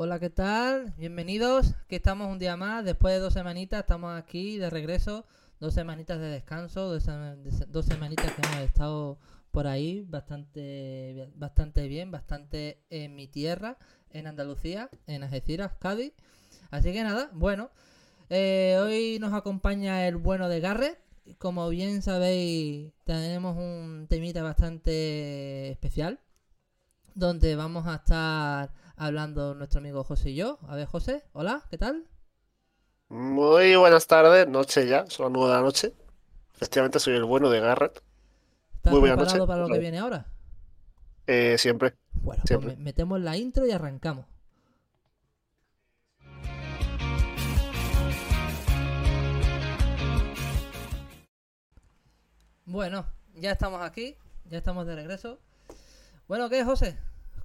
Hola, ¿qué tal? Bienvenidos. Aquí estamos un día más. Después de dos semanitas estamos aquí de regreso. Dos semanitas de descanso, dos, semanitas que hemos estado por ahí bastante, bastante bien, bastante en mi tierra, en Andalucía, en Algeciras, Cádiz. Así que nada, bueno. eh, hoy nos acompaña el bueno de Garrett. Como bien sabéis, tenemos un temita bastante especial donde vamos a estar hablando nuestro amigo José y yo. A ver, José, hola, ¿qué tal? Muy buenas tardes, noche ya, son las nueve de la noche. Efectivamente, soy el bueno de Garrett. ¿Estás Muy buena preparado noche. para lo que viene ahora? Eh, siempre. Bueno, pues Siempre. metemos la intro y arrancamos. Bueno, ya estamos aquí, ya estamos de regreso. Bueno, ¿qué, José?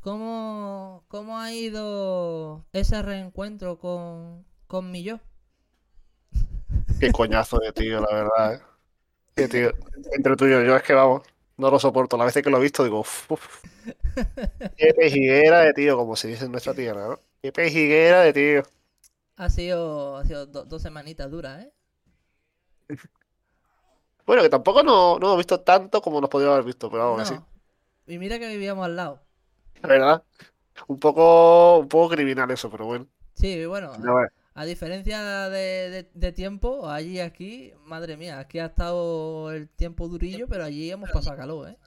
¿Cómo, cómo ha ido ese reencuentro con, con mi yo? Qué coñazo de tío, la verdad, ¿eh? Tío. Entre tú y yo, yo es que vamos, no lo soporto. La vez que lo he visto, digo, uf. Qué pejiguera de tío, como se dice en nuestra tierra, ¿no? Qué pejiguera de tío. Ha sido, ha sido do- dos semanitas duras, ¿eh? Bueno, que tampoco no, no hemos visto tanto como nos podríamos haber visto, pero vamos, que sí. No. Y mira que vivíamos al lado. La verdad. Un poco, un poco criminal eso, pero bueno. Sí, bueno, a diferencia de, de- de tiempo, allí aquí, madre mía, aquí ha estado el tiempo durillo, pero allí hemos pasado calor, ¿eh?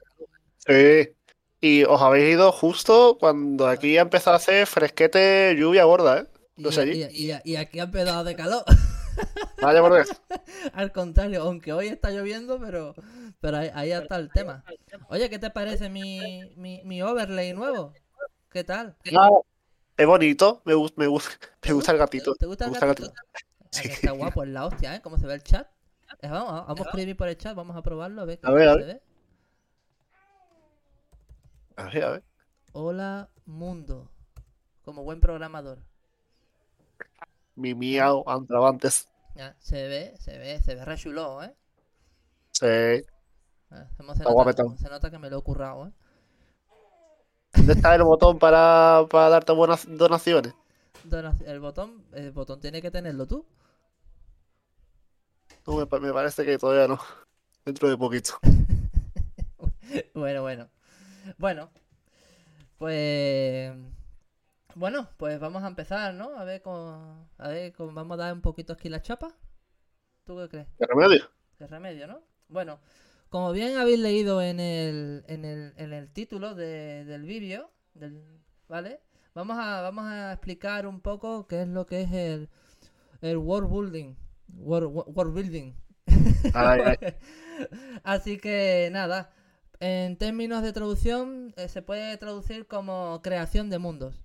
Sí. Y os habéis ido justo cuando aquí ha empezado a hacer fresquete, lluvia gorda, ¿eh? Y, No sé allí. y- y- y aquí ha empezado de calor. Vaya por Dios. Al contrario, aunque hoy está lloviendo, pero, pero ahí, ahí está el tema. Oye, ¿qué te parece mi, mi, mi overlay nuevo? ¿Qué tal? Ah, Es bonito, me, gus- me, gus- me gusta el gatito. ¿Te gusta el gusta el gatito? Ah, Sí. está guapo, es la hostia, ¿eh? ¿Cómo se ve el chat? Eh, Vamos, vamos a escribir por el chat, vamos a probarlo, a ver A ver, a ver. se ve. A ver, a ver. Hola, mundo. Como buen programador. Mi miau, antes. Ya, se ve, se ve, se ve re chulo, ¿eh? Sí. Ah, se Está nota, guapetón. se nota que me lo he currado, ¿eh? ¿Dónde está el botón para, para darte buenas donaciones? Dona- El botón, el botón tiene que tenerlo tú. No, me parece que todavía no. Dentro de poquito. Bueno, bueno. Bueno, pues. Bueno, pues vamos a empezar, ¿no? A ver, con, a ver, con, vamos a dar un poquito aquí la chapa. ¿Tú qué crees? ¿Qué remedio? Qué remedio, ¿no? Bueno, como bien habéis leído en el, en el, en el título de- del vídeo, ¿vale? Vamos a, vamos a explicar un poco qué es lo que es el, el world building. World, world building. Ay, ay. Así que nada, en términos de traducción eh, se puede traducir como creación de mundos.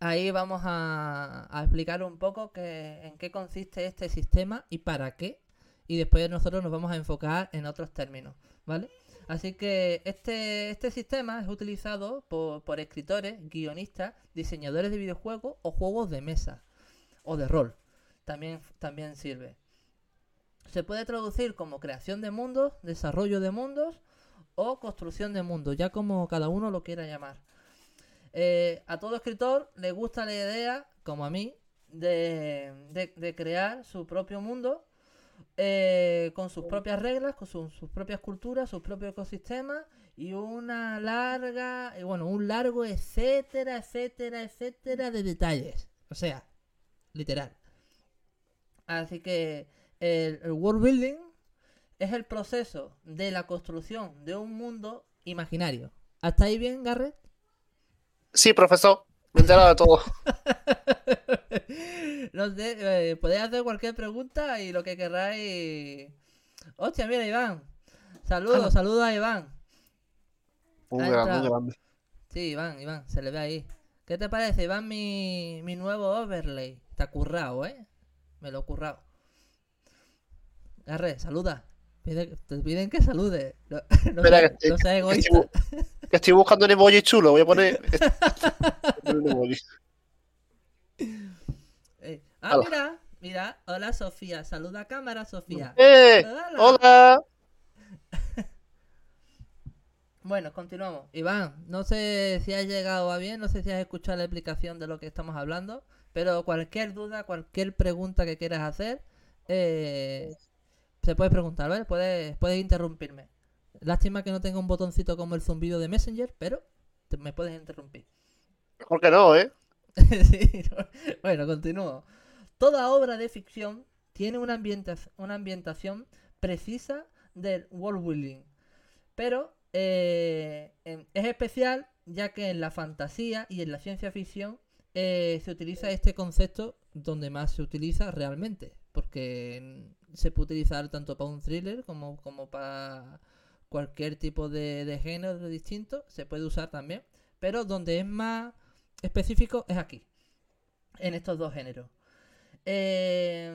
Ahí vamos a, a explicar un poco que, en qué consiste este sistema y para qué. Y después nosotros nos vamos a enfocar en otros términos, ¿vale? Así que este, este sistema es utilizado por, por escritores, guionistas, diseñadores de videojuegos o juegos de mesa o de rol. También, también sirve. Se puede traducir como creación de mundos, desarrollo de mundos o construcción de mundos, ya como cada uno lo quiera llamar. Eh, a todo escritor le gusta la idea, como a mí, de, de- de crear su propio mundo eh, con sus propias reglas, con su- sus propias culturas, sus propios ecosistemas y una larga, y bueno, un largo etcétera, etcétera, etcétera de detalles. O sea, literal. Así que el, el world building es el proceso de la construcción de un mundo imaginario. ¿Hasta ahí bien, Garrett? Sí, profesor. Me he enterado de todo. no sé, eh, podéis hacer cualquier pregunta y lo que queráis. Hostia, mira, Iván. Saludos, Ah. saludos a Iván. Ahí grande, grande. Sí, Iván, Iván, se le ve ahí. ¿Qué te parece, Iván, mi, mi nuevo overlay? Está currado, ¿eh? Me lo he currado. Garre, saluda. Pide- te piden que salude. No, no Espera, que- no que egoísta. estoy, que estoy buscando un emoji chulo. Voy a poner. voy a poner un emoji. Ah, Hola. mira, mira. Hola, Sofía. Saluda a cámara, Sofía. ¡Eh! Hola. ¡Hola! Bueno, continuamos. Iván, no sé si has llegado a bien, no sé si has escuchado la explicación de lo que estamos hablando, pero cualquier duda, cualquier pregunta que quieras hacer, eh, se puede preguntar, ¿vale? Puedes, puedes interrumpirme. Lástima que no tenga un botoncito como el zumbido de Messenger, pero te- me puedes interrumpir. Mejor que no, ¿eh? Sí, Bueno, continúo. Toda obra de ficción tiene una, ambienta- una ambientación precisa del world building, pero eh, es especial ya que en la fantasía y en la ciencia ficción eh, se utiliza este concepto donde más se utiliza realmente, porque se puede utilizar tanto para un thriller como, para cualquier tipo de género distinto, se puede usar también, pero donde es más específico es aquí, en estos dos géneros. Eh,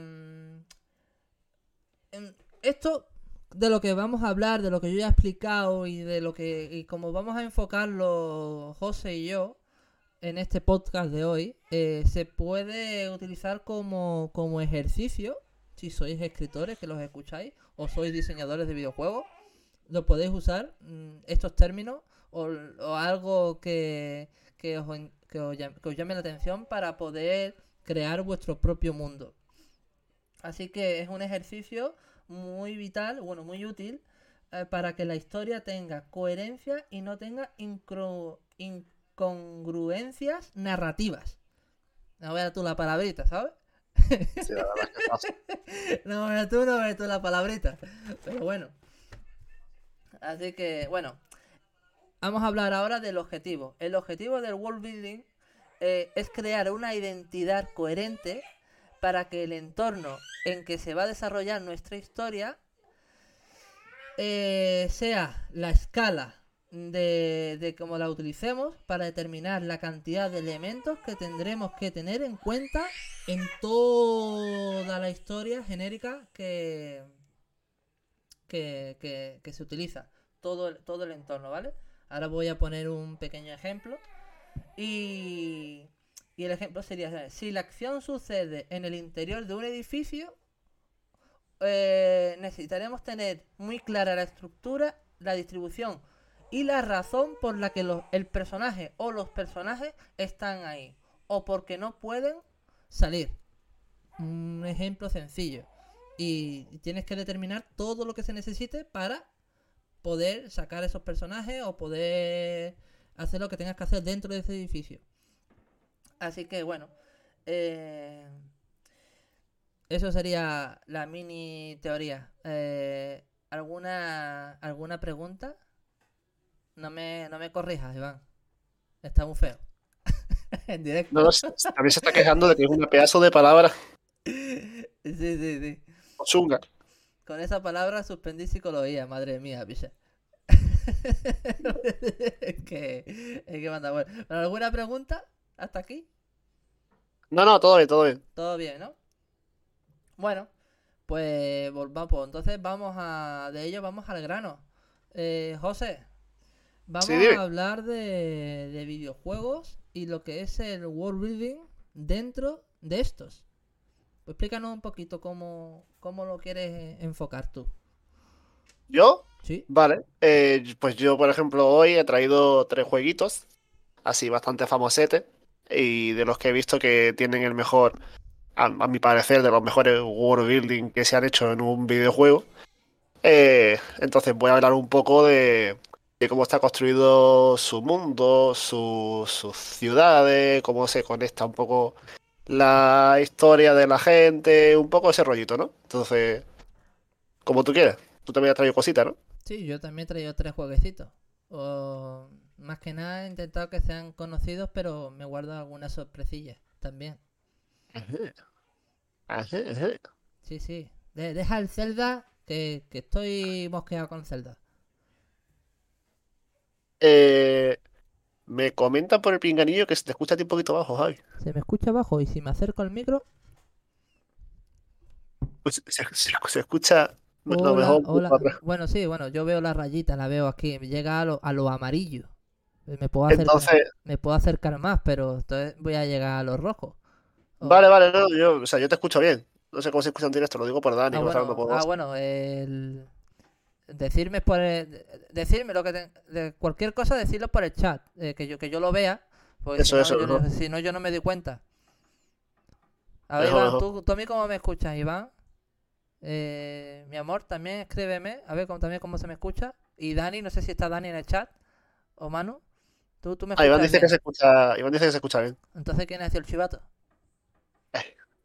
em, esto de lo que vamos a hablar, de lo que yo ya he explicado y de lo que y como vamos a enfocarlo José y yo en este podcast de hoy, eh, se puede utilizar como, como ejercicio si sois escritores que los escucháis o sois diseñadores de videojuegos, lo podéis usar mm, estos términos o, algo que, que, os, que os llame la atención para poder crear vuestro propio mundo. Así que es un ejercicio muy vital, bueno, muy útil eh, para que la historia tenga coherencia y no tenga incro- incongruencias narrativas. No veas tú la palabrita, ¿sabes? Sí, la que. No veas tú, no veas tú la palabrita. Pero bueno. Así que, bueno. Vamos a hablar ahora del objetivo. El objetivo del world building eh, es crear una identidad coherente para que el entorno en que se va a desarrollar nuestra historia eh, sea la escala de, de cómo la utilicemos para determinar la cantidad de elementos que tendremos que tener en cuenta en toda la historia genérica que, que, que- se utiliza. Todo todo el entorno, ¿vale? Ahora voy a poner un pequeño ejemplo. Y, y el ejemplo sería, si la acción sucede en el interior de un edificio, eh, necesitaremos tener muy clara la estructura, la distribución y la razón por la que el personaje o los personajes están ahí. O porque no pueden salir. Un ejemplo sencillo. Y tienes que determinar todo lo que se necesite para poder sacar esos personajes o poder hacer lo que tengas que hacer dentro de ese edificio. Así que bueno, eh, eso sería la mini teoría. Eh, ¿alguna, ¿Alguna pregunta? No me, no me corrijas, Iván. Está muy feo. en directo. No, también se está quejando de que es un pedazo de palabra Sí, sí, sí. Con esa palabra suspendí psicología, madre mía, picha. Es que, es que manda bueno. ¿Pero ¿Alguna pregunta? ¿Hasta aquí? No, no, todo bien, todo bien. Todo bien, ¿no? Bueno, pues volvamos. pues entonces vamos a. De ello vamos al grano. Eh, José, vamos Sí, a hablar de, de videojuegos y lo que es el world building dentro de estos. Pues explícanos un poquito cómo, cómo lo quieres enfocar tú. ¿Yo? Vale. eh, pues yo, por ejemplo, hoy he traído tres jueguitos, así bastante famosetes, y de los que he visto que tienen el mejor, a, mi parecer, de los mejores world building que se han hecho en un videojuego. Eh, entonces voy a hablar un poco de, de cómo está construido su mundo, su- sus ciudades, cómo se conecta un poco la historia de la gente, un poco ese rollito, ¿no? Entonces, como tú quieras. Tú también has traído cositas, ¿no? Sí, yo también he traído tres jueguecitos. O, más que nada he intentado que sean conocidos, pero me guardo algunas sorpresillas también. Sí, sí. De- deja el Zelda, que, que estoy mosqueado con Zelda. Eh, me comentan por el pinganillo que se te escucha a ti un poquito bajo, Javi. Se me escucha abajo y si me acerco al micro... Pues se, se- se escucha. Mejor hola. Bueno, sí, bueno, yo veo la rayita, la veo aquí. Llega a lo, a lo amarillo. Eh, Me puedo acercar, Entonces, me puedo acercar más, pero entonces voy a llegar a lo rojo. O- vale, vale, no, yo, o sea, yo te escucho bien. No sé cómo se escucha en directo, lo digo por Dani, Ah, me bueno, por ah, bueno, el, decirme por el- decirme lo que te- de cualquier cosa, decirlo por el chat, eh, que yo que yo lo vea, porque Eso, si, no, eso, yo no, si no, yo no me doy cuenta. A ver, Mejor, Iván, mejor. ¿tú, tú a mí cómo me escuchas, Iván? Eh, mi amor, también escríbeme, a ver cómo, también cómo se me escucha. Y Dani, no sé si está Dani en el chat, o Manu. ¿Tú, tú me Ah, Iván dice que bien? se escucha, Iván dice que se escucha bien. Entonces, ¿quién ha sido el chivato?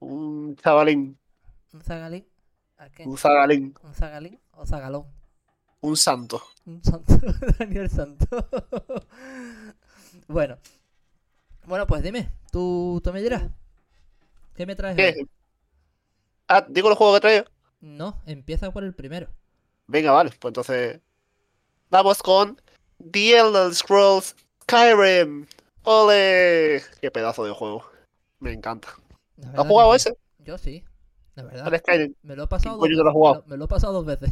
Un chavalín, ¿Un zagalín? ¿A qué? un zagalín, ¿Un zagalín o zagalón? un santo. Un santo, Daniel Santo. bueno. Bueno, pues dime, tú, tú me dirás. ¿Qué me traes ¿Qué? Ah, digo los juegos que traigo. No, empieza por el primero. Venga, vale, pues entonces. Vamos con The Elder Scrolls Skyrim. ¡Ole! ¡Qué pedazo de juego! Me encanta. ¿Has jugado ese? Yo sí, la verdad. ¿El Skyrim? Me lo he pasado ¿Quién dos lo jugado? Me lo he pasado dos veces.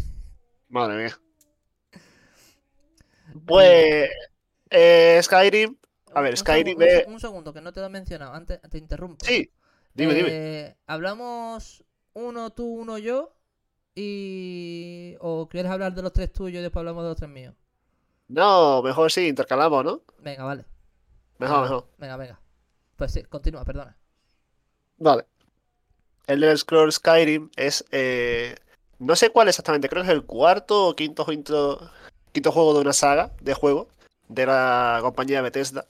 Madre mía. Pues. eh, Skyrim. A ver, Un Skyrim segu- un, se- es- un segundo, que no te lo he mencionado. Antes te interrumpo. Sí, dime, dime. Eh, Hablamos uno tú, uno yo. Y. ¿O quieres hablar de los tres tuyos y después hablamos de los tres míos? No, mejor sí, intercalamos, ¿no? Venga, vale. Mejor, Venga, mejor. Venga, venga. Pues sí, continúa, perdona. Vale. Elder Scrolls Skyrim es. eh, no sé cuál exactamente, creo que es el cuarto o quinto, quinto, quinto juego de una saga de juegos de la compañía Bethesda.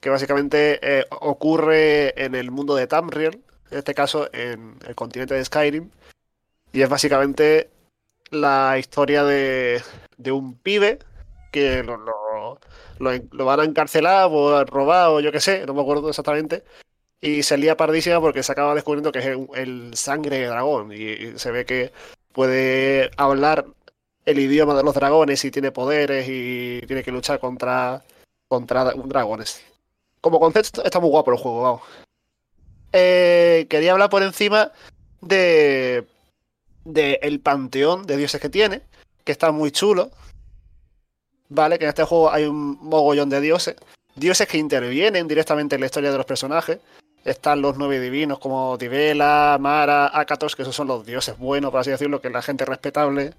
Que básicamente eh, ocurre en el mundo de Tamriel, en este caso en el continente de Skyrim. Y es básicamente la historia de, de un pibe que lo, lo, van a encarcelar o robar o yo qué sé, no me acuerdo exactamente. Y se lía pardísima porque se acaba descubriendo que es el, sangre de dragón. Y, se ve que puede hablar el idioma de los dragones y tiene poderes y tiene que luchar contra, contra dra- dragones. Como concepto está muy guapo el juego, vamos. Eh, quería hablar por encima de, de el panteón de dioses que tiene, que está muy chulo. Vale, que en este juego hay un mogollón de dioses. Dioses que intervienen directamente en la historia de los personajes. Están los nueve divinos como Divela, Mara, Akatos, que esos son los dioses buenos, por así decirlo, que la gente respetable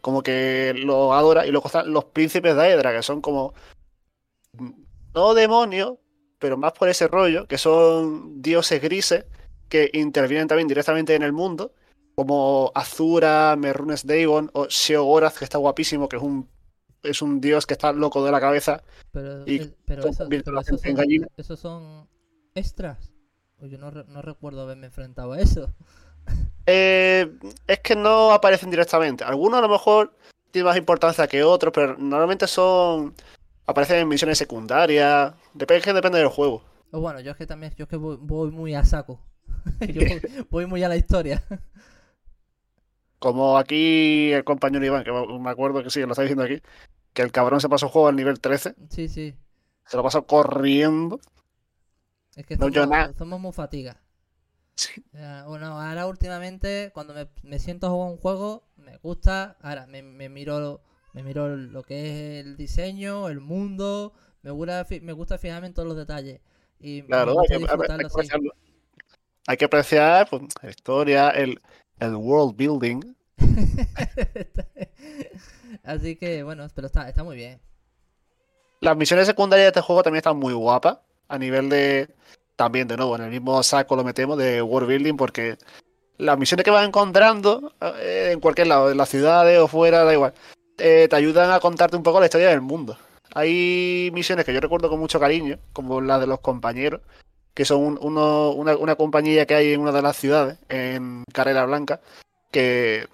como que lo adora. Y luego están los príncipes de Aedra, que son como no demonios, pero más por ese rollo, que son dioses grises que intervienen también directamente en el mundo, como Azura, Merrunes Dagon o Sheogorath, que está guapísimo, que es un es un dios que está loco de la cabeza. Pero, Y pero, con- eso- pero en son, esos son extras. O yo no, no recuerdo haberme enfrentado a eso. Eh, es que no aparecen directamente. Algunos a lo mejor tienen más importancia que otros, pero normalmente son. aparecen en misiones secundarias. Depende, que depende del juego. O bueno, yo es que también yo es que voy, voy muy a saco. yo voy, voy muy a la historia. Como aquí el compañero Iván, que me acuerdo que sí, lo está diciendo aquí, que el cabrón se pasó el juego al nivel 13, sí, sí. se lo pasó corriendo. Es que No, yo somos, nada. somos muy fatigas. Sí. Bueno, ahora últimamente cuando me, me siento a jugar un juego, me gusta, ahora me, me miro me miro lo que es el diseño, el mundo, me gusta, me gusta fijarme en todos los detalles. Y me Claro, hay que. Hay que apreciar pues, la historia, el, el world building. Así que bueno, pero está, está muy bien. Las misiones secundarias de este juego también están muy guapas. A nivel de. También, de nuevo, en el mismo saco lo metemos de world building porque las misiones que vas encontrando eh, en cualquier lado, en las ciudades o fuera, da igual, eh, te ayudan a contarte un poco la historia del mundo. Hay misiones que yo recuerdo con mucho cariño, como la de los compañeros, que son un- uno- una, una compañía que hay en una de las ciudades, en Carrera Blanca, que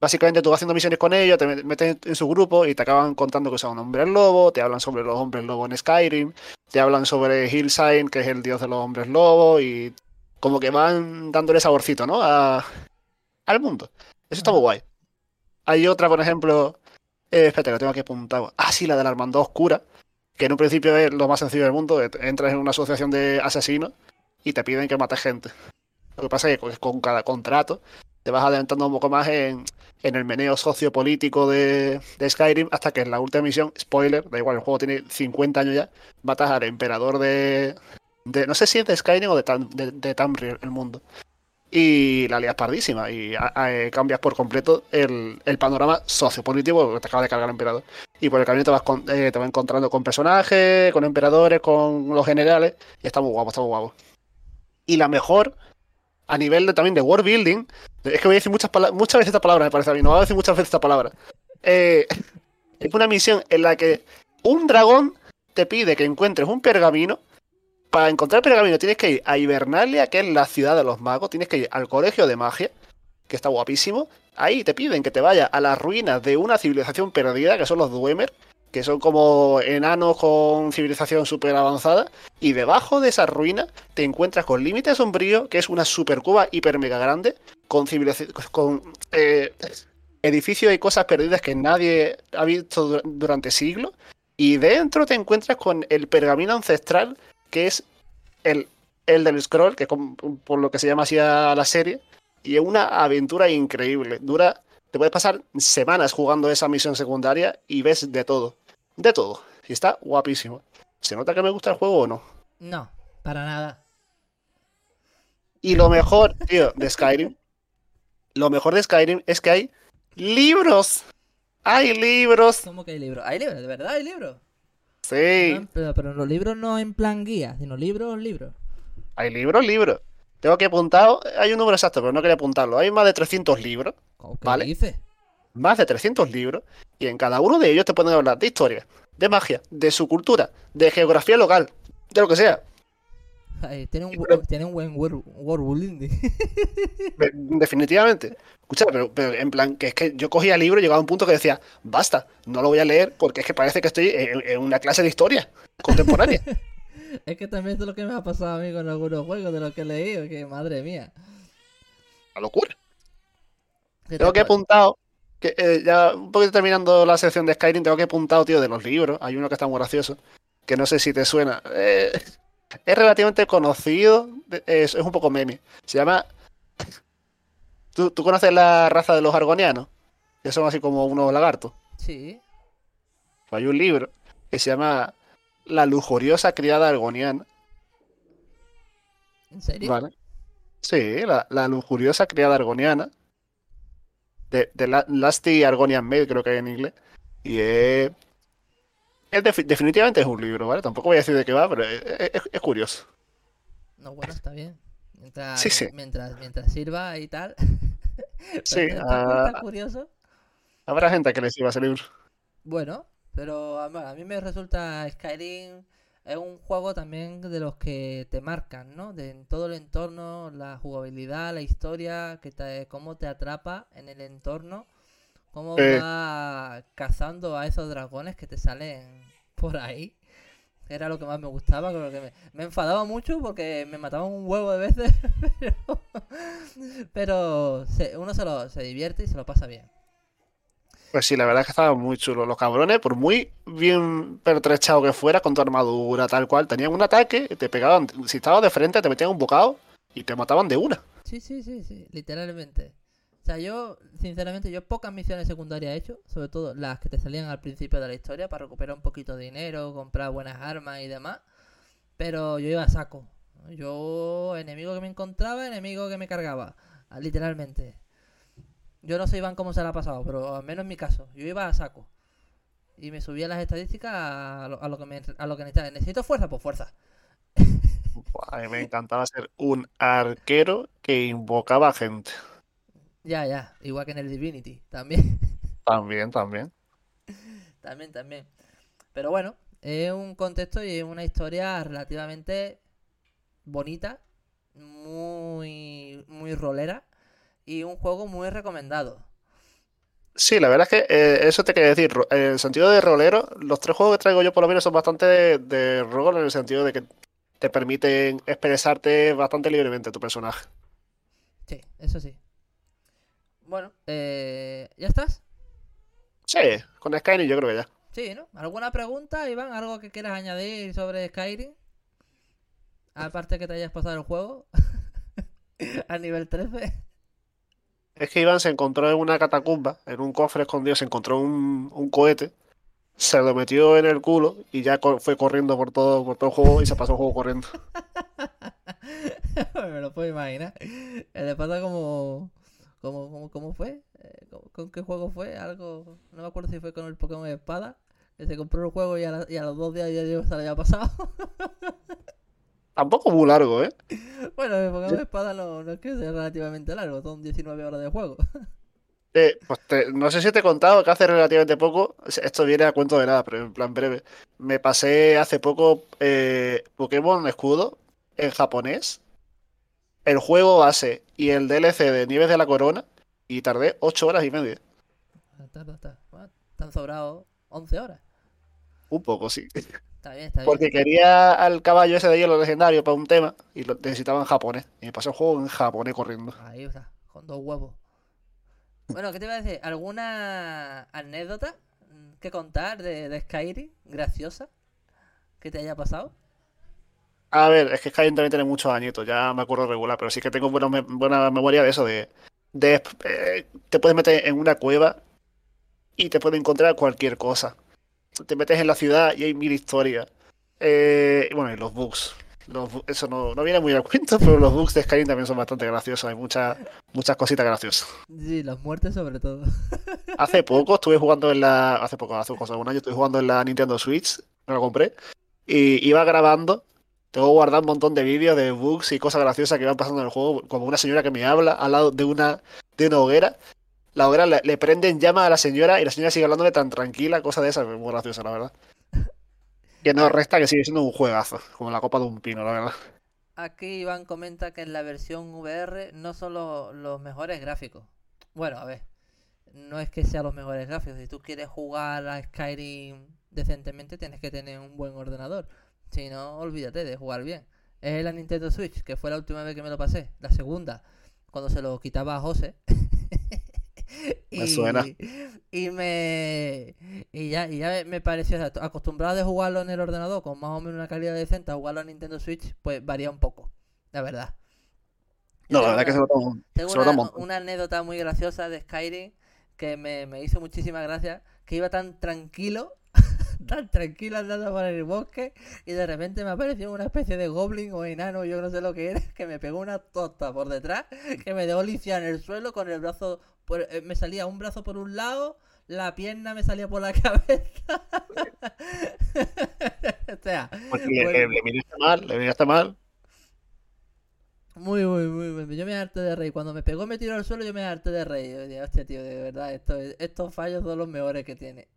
básicamente tú vas haciendo misiones con ellos, te met- metes en su grupo y te acaban contando que son hombres lobo, te hablan sobre los hombres lobo en Skyrim, te hablan sobre Hillsign, que es el dios de los hombres lobo, y como que van dándole saborcito, ¿no? A- al mundo. Eso está muy guay. Hay otra, por ejemplo, eh, espérate, lo tengo aquí apuntado. Ah, sí, la de la hermandad oscura, que en un principio es lo más sencillo del mundo. Entras en una asociación de asesinos y te piden que mates gente. Lo que pasa es que con- cada contrato te vas adelantando un poco más en, en el meneo sociopolítico de, de Skyrim hasta que en la última misión, spoiler, da igual, el juego tiene 50 años ya, matas al emperador de, de no sé si es de Skyrim o de, Tam- de, de Tamriel, el mundo. Y la lías pardísima y a- a- eh, cambias por completo el, el panorama sociopolítico porque te acaba de cargar el emperador. Y por el camino te vas, con- eh, te vas encontrando con personajes, con emperadores, con los generales y está muy guapo, está muy guapo. Y la mejor, a nivel de, también de world building, es que voy a decir muchas, muchas veces esta palabra, me parece a mí, no voy a decir muchas veces esta palabra. Eh, es una misión en la que un dragón te pide que encuentres un pergamino. Para encontrar el pergamino tienes que ir a Hibernalia, que es la ciudad de los magos. Tienes que ir al colegio de magia, que está guapísimo. Ahí te piden que te vayas a las ruinas de una civilización perdida, que son los Dwemer, que son como enanos con civilización súper avanzada. Y debajo de esas ruinas te encuentras con Límite Sombrío, que es una supercuba hiper mega grande, con con eh, edificios y cosas perdidas que nadie ha visto dur- durante siglos. Y dentro te encuentras con el pergamino ancestral, que es el, el del scroll, que es como- por lo que se llama así a la serie. Y es una aventura increíble. Dura. Te puedes pasar semanas jugando esa misión secundaria y ves de todo. De todo. Y está guapísimo. ¿Se nota que me gusta el juego o no? No, para nada. Y lo mejor, tío, de Skyrim. Lo mejor de Skyrim es que hay libros. Hay libros. ¿Cómo que hay libros? ¿Hay libros? ¿De verdad hay libros? Sí. No pero, pero los libros no en plan guía, sino libros, libros. Hay libros, libros. Tengo que apuntar. Hay un número exacto, pero no quería apuntarlo. Hay más de 300 libros. ¿Cómo que Vale. dices? Más de 300 libros. Y en cada uno de ellos te pueden hablar de historia, de magia, de su cultura, de geografía local, de lo que sea. Ay, tiene, un, pero- tiene un buen wor- world Definitivamente. Escucha, pero, pero en plan, que es que yo cogía el libro y llegaba a un punto que decía, basta, no lo voy a leer porque es que parece que estoy en, en una clase de historia contemporánea. es que también es lo que me ha pasado a mí con algunos juegos de los que he leído, que madre mía. Una locura. ¿Qué Tengo te que pa- apuntado, que eh, ya un poquito terminando la sección de Skyrim, tengo que apuntado, tío, de los libros. Hay uno que está muy gracioso, que no sé si te suena. Eh, es relativamente conocido, es, es un poco meme. Se llama... ¿Tú, tú conoces la raza de los argonianos? Que son así como unos lagartos. Sí, Pues hay un libro que se llama La lujuriosa criada argoniana. ¿en serio? ¿Vale? Sí, la, la lujuriosa criada argoniana. De, de la, Lasty Argonian Maid, creo que hay en inglés. Y es. Es defi- definitivamente es un libro, ¿vale? Tampoco voy a decir de qué va, pero es, es- es curioso. No, bueno, está bien. Mientras, Sí, sí. mientras, mientras sirva y tal. Sí, Está- ah, curioso. habrá gente que le sirva ese libro. Bueno, pero a a mí me resulta Skyrim es un juego también de los que te marcan, ¿no? De en todo el entorno, la jugabilidad, la historia, que te, cómo te atrapa en el entorno, cómo Eh. va cazando a esos dragones que te salen por ahí. Era lo que más me gustaba, creo que me, me enfadaba mucho porque me mataban un huevo de veces, pero, pero se- uno se, lo, se divierte y se lo pasa bien. Pues sí, la verdad es que estaban muy chulos. Los cabrones, por muy bien pertrechados que fuera con tu armadura, tal cual, tenían un ataque, te pegaban. Si estabas de frente, te metían un bocado y te mataban de una. Sí, sí, sí, sí, literalmente. O sea, yo, sinceramente, yo pocas misiones secundarias he hecho, sobre todo las que te salían al principio de la historia para recuperar un poquito de dinero, comprar buenas armas y demás. Pero yo iba a saco. Yo, enemigo que me encontraba, enemigo que me cargaba. ah, Literalmente. Yo no sé Iván cómo se la ha pasado, pero al menos en mi caso, yo iba a saco. Y me subía las estadísticas a lo, que necesitaba. ¿Necesito fuerza? Pues fuerza. A me encantaba ser un arquero que invocaba gente. Ya, ya. Igual que en el Divinity, también. También, también. También, también. Pero bueno, es un contexto y es una historia relativamente bonita, muy, muy rolera y un juego muy recomendado. Sí, la verdad es que eh, eso te quería decir. En el sentido de rolero, los tres juegos que traigo yo por lo menos son bastante de, de rol en el sentido de que te permiten expresarte bastante libremente tu personaje. Sí, eso sí. Bueno, eh, ¿ya estás? Sí, con Skyrim yo creo que ya. Sí, ¿no? ¿Alguna pregunta, Iván? ¿Algo que quieras añadir sobre Skyrim? Aparte que te hayas pasado el juego a nivel 13. Es que Iván se encontró en una catacumba, en un cofre escondido, se encontró un, un cohete, se lo metió en el culo y ya co- fue corriendo por todo, por todo el juego y se pasó el juego corriendo. me lo puedo imaginar. Le pasa como. Como, como ¿Cómo fue? Eh, ¿con, con qué juego fue? Algo. No me acuerdo si fue con el Pokémon Espada. Que se compró el juego y a, la- y a los dos días ya se lo había pasado. Tampoco muy largo, ¿eh? bueno, el Pokémon Espada no, no es que sea relativamente largo, son 19 horas de juego. Eh, pues te- no sé si te he contado que hace relativamente poco, esto viene a cuento de nada, pero en plan breve, me pasé hace poco eh, Pokémon Escudo en japonés, el juego base y el DLC de Nieves de la Corona y tardé 8 horas y media. Bueno, Están sobrados 11 horas. Un poco, sí. Está bien, está bien. Porque quería al caballo ese de hielo legendario para un tema y lo necesitaba en japonés. Y me pasé el juego en japonés corriendo. Ahí está, con dos huevos. Bueno, ¿qué te iba a decir? ¿Alguna anécdota que contar de, de Skyrim graciosa que te haya pasado? A ver, es que Skyrim también tiene muchos añitos, ya me acuerdo regular, pero sí que tengo buena, me- buena memoria de eso, de, de eh, te puedes meter en una cueva y te puede encontrar cualquier cosa. Te metes en la ciudad y hay mil historias. Eh, y bueno, y los bugs. Los eso no, no viene muy al cuento, pero los bugs de Skyrim también son bastante graciosos. Hay muchas, muchas cositas graciosas. Sí, las muertes sobre todo. Hace poco estuve jugando en la. Hace poco, hace cosa, un año estuve jugando en la Nintendo Switch, me lo compré, y iba grabando. Tengo guardado un montón de vídeos de bugs y cosas graciosas que van pasando en el juego, como una señora que me habla al lado de una, de una hoguera. La hoguera le, le prende en llama a la señora y la señora sigue hablándole tan tranquila, cosa de esas, muy graciosa, la verdad. Que no resta que sigue siendo un juegazo, como la copa de un pino, la verdad. Aquí Iván comenta que en la versión VR no son lo- los mejores gráficos. Bueno, a ver, no es que sean los mejores gráficos. Si tú quieres jugar a Skyrim decentemente, tienes que tener un buen ordenador. Si no, olvídate de jugar bien. Es la Nintendo Switch, que fue la última vez que me lo pasé. La segunda, cuando se lo quitaba a José. Me suena. Y me. Y ya, y ya me- pareció. o sea, acostumbrado de jugarlo en el ordenador con más o menos una calidad decente a jugarlo en Nintendo Switch, pues varía un poco. La verdad. Yo No, la verdad que se nota un, tengo se una, anécdota muy graciosa de Skyrim que me, me hizo muchísima gracia. Que iba tan tranquilo, tan tranquilo andando por el bosque y de repente me apareció una especie de goblin o enano, yo no sé lo que era, que me pegó una tosta por detrás, que me dejó lisiar en el suelo con el brazo, por- eh, me salía un brazo por un lado, la pierna me salía por la cabeza. o sea, Porque le, bueno. le- le miraste mal, le miraste mal. Muy, muy, muy, muy. Yo me harté de reír. Cuando me pegó, me tiró al suelo, yo me harté de reír. Yo hostia, tío, de verdad, esto, estos fallos son los mejores que tiene.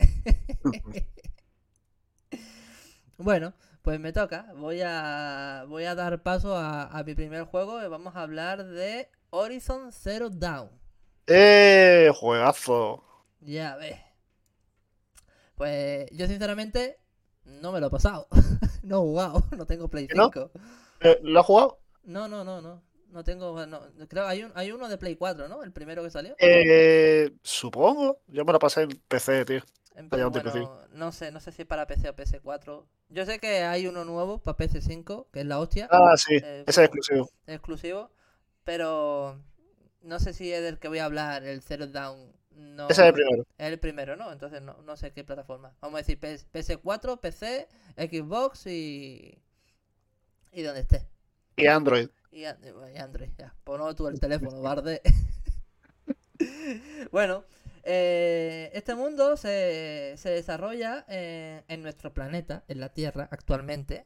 Bueno, pues me toca. Voy a, voy a dar paso a, a mi primer juego y vamos a hablar de Horizon Zero Dawn. ¡Eh! Juegazo. Ya ves. Pues yo, sinceramente, no me lo he pasado. no he jugado, no tengo Play ¿Que no? 5. Eh, ¿Lo has jugado? No, no, no, no. No tengo. No, creo hay, un, hay uno de Play 4, ¿no? El primero que salió. Eh, supongo. Yo me lo pasé en PC, tío. Bueno, no sé, no sé si es para PC o PS4. Yo sé que hay uno nuevo para PS5, que es la hostia, Ah, sí. Eh, Ese es exclusivo. exclusivo, pero no sé si es del que voy a hablar, el Zero Down. No, Ese es el primero. es el primero, ¿no? Entonces no, no sé qué plataforma. Vamos a decir PS- PS4, PC, Xbox y. y donde esté. Y Android. Y, an- y Android, ya. Pon tú el teléfono, barde. bueno, eh, este mundo se, se desarrolla eh, en nuestro planeta, en la Tierra, actualmente.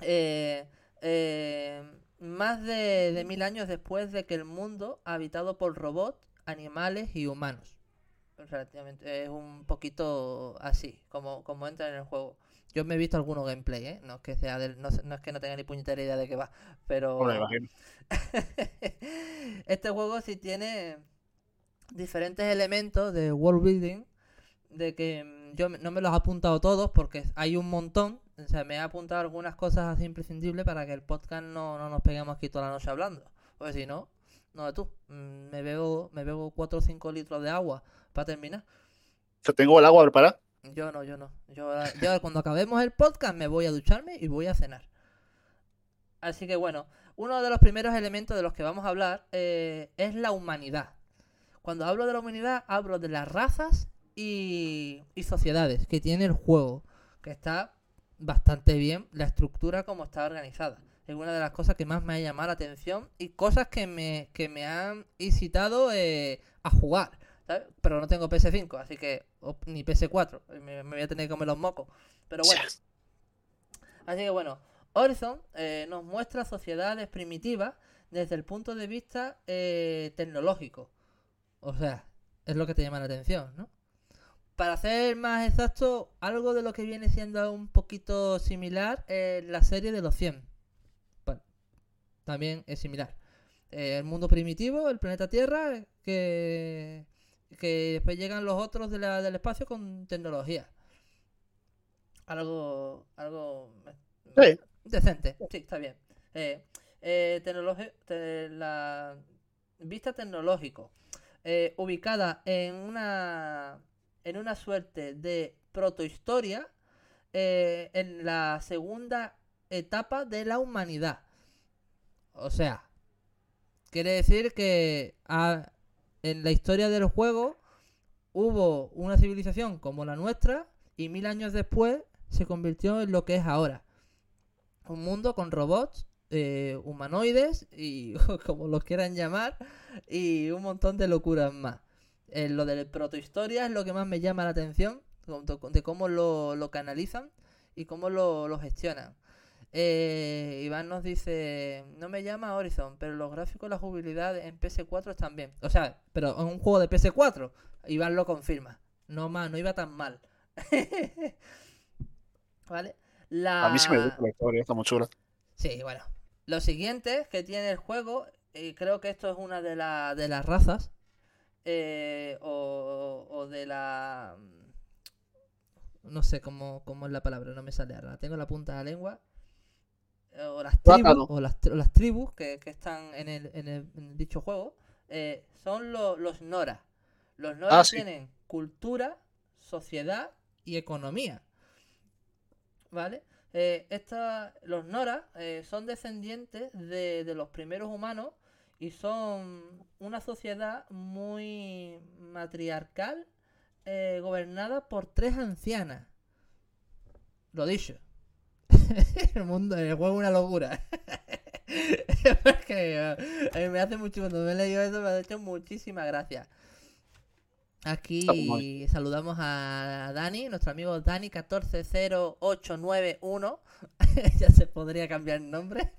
Eh, más de, de mil años después de que el mundo habitado por robots, animales y humanos. Relativamente, es un poquito así, como, como entra en el juego. Yo me he visto algunos gameplay, ¿eh? No es que sea del- no, es que no tenga ni puñetera idea de qué va, pero Bueno, este juego sí tiene diferentes elementos de world building, de que mm, yo no me los he apuntado todos porque hay un montón, o sea, me he apuntado algunas cosas así imprescindibles para que el podcast no, no nos peguemos aquí toda la noche hablando, porque si no, no tú, mm, me bebo, me bebo 4 o 5 litros de agua para terminar. Yo tengo el agua preparada. Yo no, yo no. Yo, ahora- yo cuando acabemos el podcast me voy a ducharme y voy a cenar. Así que bueno, uno de los primeros elementos de los que vamos a hablar eh, es la humanidad. Cuando hablo de la humanidad, hablo de las razas y, y sociedades que tiene el juego. Que está bastante bien la estructura como está organizada. Es una de las cosas que más me ha llamado la atención y cosas que me, que me han incitado eh, a jugar. ¿sabes? Pero no tengo PS5, así que. ni PS4. Me, me voy a tener que comer los mocos. Pero bueno. Así que bueno, Horizon eh, nos muestra sociedades primitivas desde el punto de vista eh, tecnológico. O sea, es lo que te llama la atención, ¿no? Para ser más exacto, algo de lo que viene siendo un poquito similar es la serie de los 100. Bueno, también es similar. Eh, el mundo primitivo, el planeta Tierra, que, que después llegan los otros de la- del espacio con tecnología. Algo, algo Sí. decente, sí, está bien. Eh, eh, te- la vista tecnológico, eh, ubicada en una en una suerte de protohistoria eh, en la segunda etapa de la humanidad. O sea, quiere decir que ah, en la historia del juego hubo una civilización como la nuestra y mil años después se convirtió en lo que es ahora. Un mundo con robots, eh, humanoides y como los quieran llamar y un montón de locuras más. Eh, lo de protohistoria es lo que más me llama la atención, de cómo lo, lo canalizan y cómo lo, lo gestionan. Eh, Iván nos dice, no me llama Horizon, pero los gráficos y la jugabilidad en PS4 están bien. O sea, pero en un juego de PS4, Iván lo confirma. No más, no iba tan mal. ¿Vale? La... A mí sí me gusta la historia, está muy chula. Sí, bueno. Lo siguiente que tiene el juego, y creo que esto es una de, la- de las razas, eh, o, o de la... No sé cómo, cómo es la palabra, no me sale ahora. La tengo en la punta de la lengua. eh, O las tribus, o las, tri- o las tribus que, que están en el, en el- en dicho juego, eh, son lo- los Nora. Los Nora Ah, sí. tienen cultura, sociedad y economía. ¿Vale? Eh, esta- los Nora eh, son descendientes de, los primeros humanos y son una sociedad muy matriarcal eh, gobernada por tres ancianas. Lo dicho. el mundo, el juego es una locura. Porque eh, me hace mucho, cuando me he leído eso me ha hecho muchísima gracia. Aquí saludamos a Dani, nuestro amigo Dani 140891. ya se podría cambiar el nombre.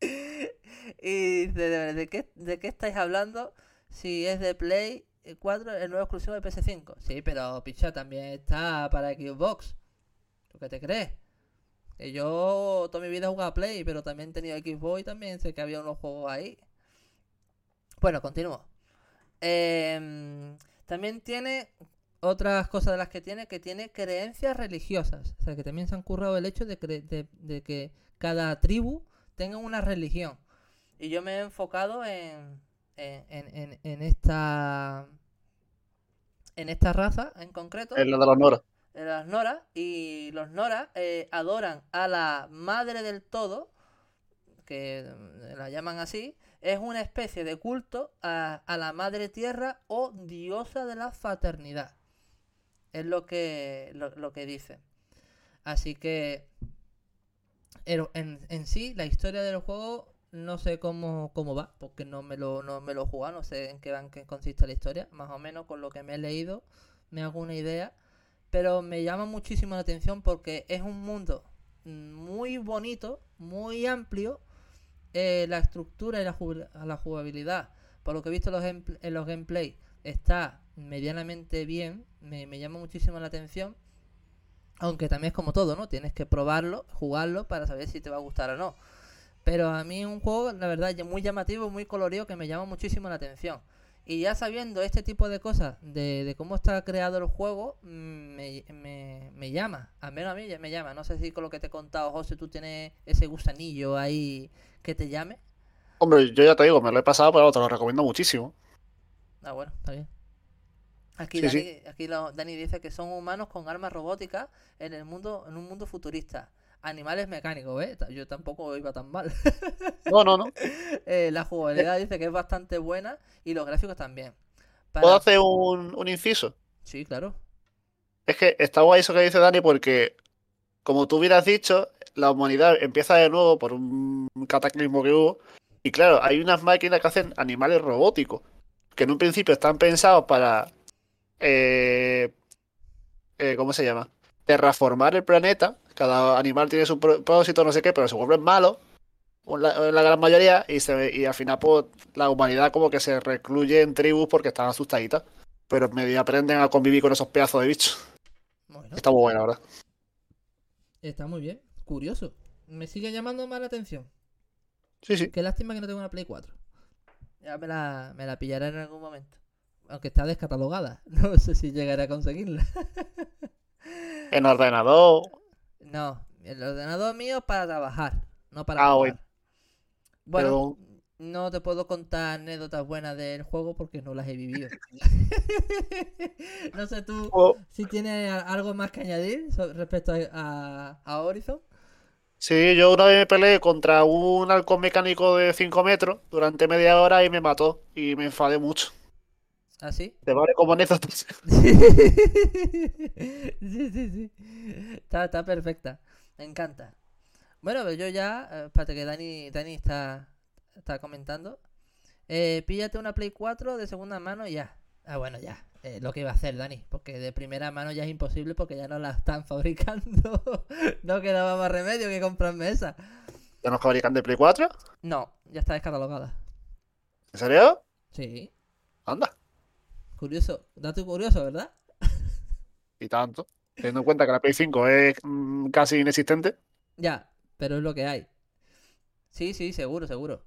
y dice, ¿de, de qué, ¿de qué estáis hablando? Si es de Play 4, el nuevo exclusivo de PS5. Sí, pero picha, también está para Xbox. ¿Tú qué te crees? Que yo toda mi vida he jugado a Play, pero también he tenido Xbox y también sé que había unos juegos ahí. Bueno, continúo. Em, también tiene otras cosas de las que tiene, que tiene creencias religiosas. O sea, que también se han currado el hecho de, cre- de- de que cada tribu tenga una religión. Y yo me he enfocado en, en, en- en- en esta en esta raza en concreto Es la de los Nora. de las Nora y los Nora eh, adoran a la madre del todo, que la llaman así, es una especie de culto a, la madre tierra o diosa de la fraternidad. Es lo que, lo, que dice. Así que en, sí, la historia del juego no sé cómo, cómo va, porque no me lo, no me lo no sé en qué, en qué consiste la historia. Más o menos con lo que me he leído, me hago una idea pero me llama muchísimo la atención porque es un mundo muy bonito, muy amplio, eh, la estructura y la, jugabilidad, por lo que he visto los, en los gameplay, está medianamente bien, me, llama muchísimo la atención, aunque también es como todo, ¿no? Tienes que probarlo, jugarlo para saber si te va a gustar o no. Pero a mí es un juego, la verdad, muy llamativo, muy colorido, que me llama muchísimo la atención. Y ya sabiendo este tipo de cosas, de, de cómo está creado el juego, mm, me, me, me llama. Al menos a mí ya me llama. No sé si con lo que te he contado, José, tú tienes ese gusanillo ahí que te llame. Hombre, yo ya te digo, me lo he pasado, pero te lo recomiendo muchísimo. Ah, bueno, está bien. Aquí, Sí, Dani, sí. aquí lo- Dani dice que son humanos con armas robóticas en el mundo, en un mundo futurista. Animales mecánicos, ¿ves? Yo tampoco iba tan mal. No, no, no. Eh, la jugabilidad dice que es bastante buena y los gráficos también. ¿Puedo hacer un, un inciso? Sí, claro. Es que está guay eso que dice Dani porque, como tú hubieras dicho, la humanidad empieza de nuevo por un cataclismo que hubo. Y claro, hay unas máquinas que hacen animales robóticos. Que en un principio están pensados para. eh, eh, ¿Cómo se llama? Terraformar el planeta. Cada animal tiene su propósito, no sé qué, pero se vuelven malos. La, la gran mayoría. Y, se, y al final, pues, la humanidad como que se recluye en tribus porque están asustaditas. Pero medio aprenden a convivir con esos pedazos de bichos. Bueno, Está muy buena, ¿verdad? está muy bien. Curioso. Me sigue llamando más la atención. Sí, sí. Qué lástima que no tengo una Play 4. Ya me la, me la pillaré en algún momento. Aunque está descatalogada. No sé si llegaré a conseguirla. En ordenador. No, el ordenador mío para trabajar, no para Ah, jugar. Bueno, Pero no te puedo contar anécdotas buenas del juego porque no las he vivido. no sé tú oh, si tienes algo más que añadir respecto a, a- a Horizon. sí, yo una vez me peleé contra un halcón mecánico de 5 metros durante media hora y me mató. Y me enfadé mucho. ¿Así? Te vale como anécdota. sí, sí, sí. Está, está perfecta. Me encanta. Bueno, pues yo ya, eh, espérate que Dani, Dani está, está comentando. Eh, píllate una Play 4 de segunda mano y ya. Ah, bueno, ya. eh, lo que iba a hacer, Dani. Porque de primera mano ya es imposible porque ya no la están fabricando. no quedaba más remedio que comprarme esa. ¿Ya nos fabrican de Play 4? No, ya está descatalogada. ¿En serio? Sí. Anda. Curioso. Dato curioso, ¿verdad? Y tanto. Teniendo en cuenta que la Play 5 es mm, casi inexistente. Ya, pero es lo que hay. Sí, sí, seguro, seguro.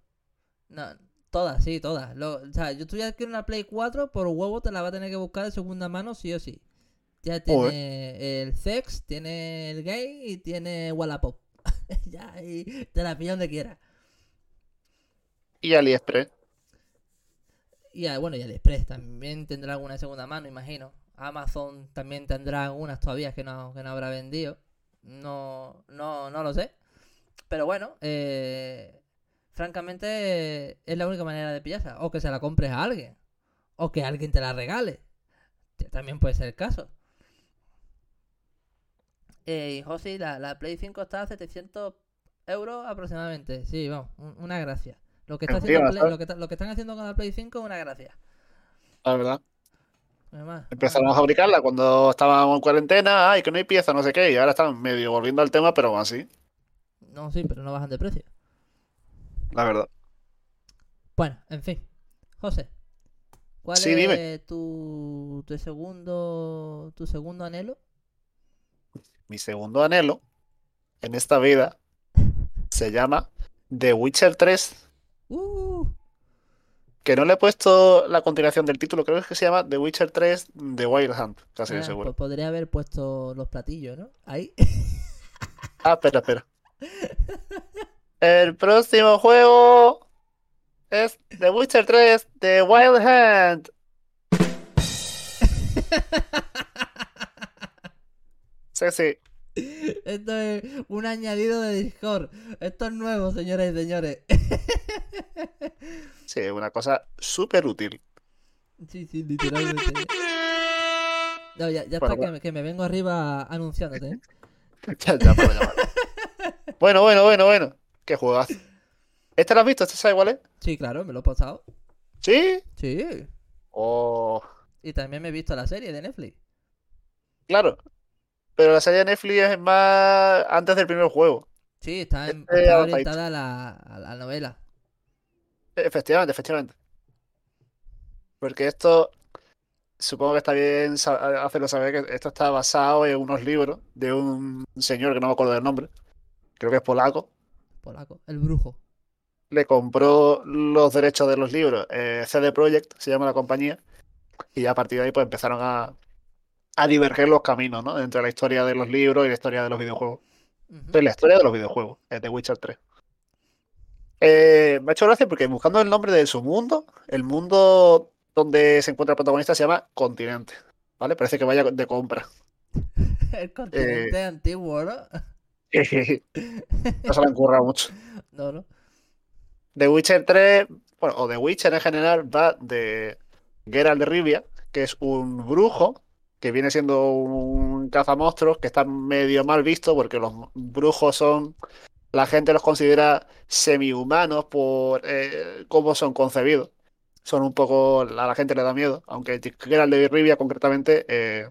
No, todas, sí, todas. Lo- o sea, yo tú ya quiero una Play 4, por huevo te la va a tener que buscar de segunda mano, sí o sí. Ya tiene el Sex, tiene el Gay y tiene Wallapop. ya, y te la pilla donde quiera. Y AliExpress. Y ah, bueno, y AliExpress también tendrá alguna segunda mano, imagino. Amazon también tendrá algunas todavía que no, que no habrá vendido. No, no, no lo sé. Pero bueno, eh, francamente es la única manera de pillarla. O que se la compres a alguien. O que alguien te la regale. También puede ser el caso. Eh, y José, la, la Play 5 está a 700 euros aproximadamente. Sí, vamos, un- una gracia. Lo que, está Encima, haciendo Play- ¿sabes? lo, que, está- lo que están haciendo con la Play 5 es una gracia. La verdad. Además, Empezaron a fabricarla cuando estábamos en cuarentena. Ay, que no hay pieza, no sé qué. Y ahora están medio volviendo al tema, pero así. No, sí, pero no bajan de precio. La verdad. Bueno, en fin. José, ¿cuál Sí, es dime. tu, tu segundo tu segundo anhelo? Mi segundo anhelo en esta vida se llama The Witcher 3. Uh, Que no le he puesto la continuación del título, creo que se llama The Witcher 3 The Wild Hunt, casi ah, seguro. pues podría haber puesto los platillos, ¿no? Ahí. Ah, espera, espera. El próximo juego es The Witcher 3 The Wild Hunt. Sí, sí. Esto es un añadido de Discord. Esto es nuevo, señoras y señores. Sí, una cosa súper útil. sí, sí, literalmente. No, ya, ya Bueno, está que me, que me vengo arriba anunciándote. ¿eh? Ya, ya, llamar. Bueno, bueno, bueno, bueno. Qué juegazo. ¿Este lo has visto? ¿Este sabe cuál es? Sí, claro, me lo he pasado. ¿Sí? Sí. Oh, Y también me he visto la serie de Netflix. claro. Pero la serie de Netflix es más antes del primer juego. Sí, está, en- Este está orientada a la, a la novela. Efectivamente, efectivamente. Porque esto, supongo que está bien hacerlo saber que esto está basado en unos libros de un señor que no me acuerdo del nombre, creo que es polaco. Polaco. El brujo. Le compró los derechos de los libros, eh, CD Projekt se llama la compañía, y a partir de ahí pues empezaron a, a diverger los caminos, ¿no? Entre la historia de los libros y la historia de los videojuegos. Ujú. Entonces, la historia de los videojuegos, es de Witcher 3. Eh, me ha hecho gracia porque buscando el nombre de su mundo, el mundo donde se encuentra el protagonista se llama Continente. ¿Vale? Parece que vaya de compra. El continente Eh. antiguo, ¿no? No se le han currado mucho. No, no. The Witcher 3, bueno, o The Witcher en general, va de Geralt de Rivia, que es un brujo que viene siendo un cazamonstruos que está medio mal visto porque los brujos son. La gente los considera semi-humanos por eh, cómo son concebidos. Son un poco. A la gente le da miedo. Aunque Geralt de Rivia, concretamente, eh,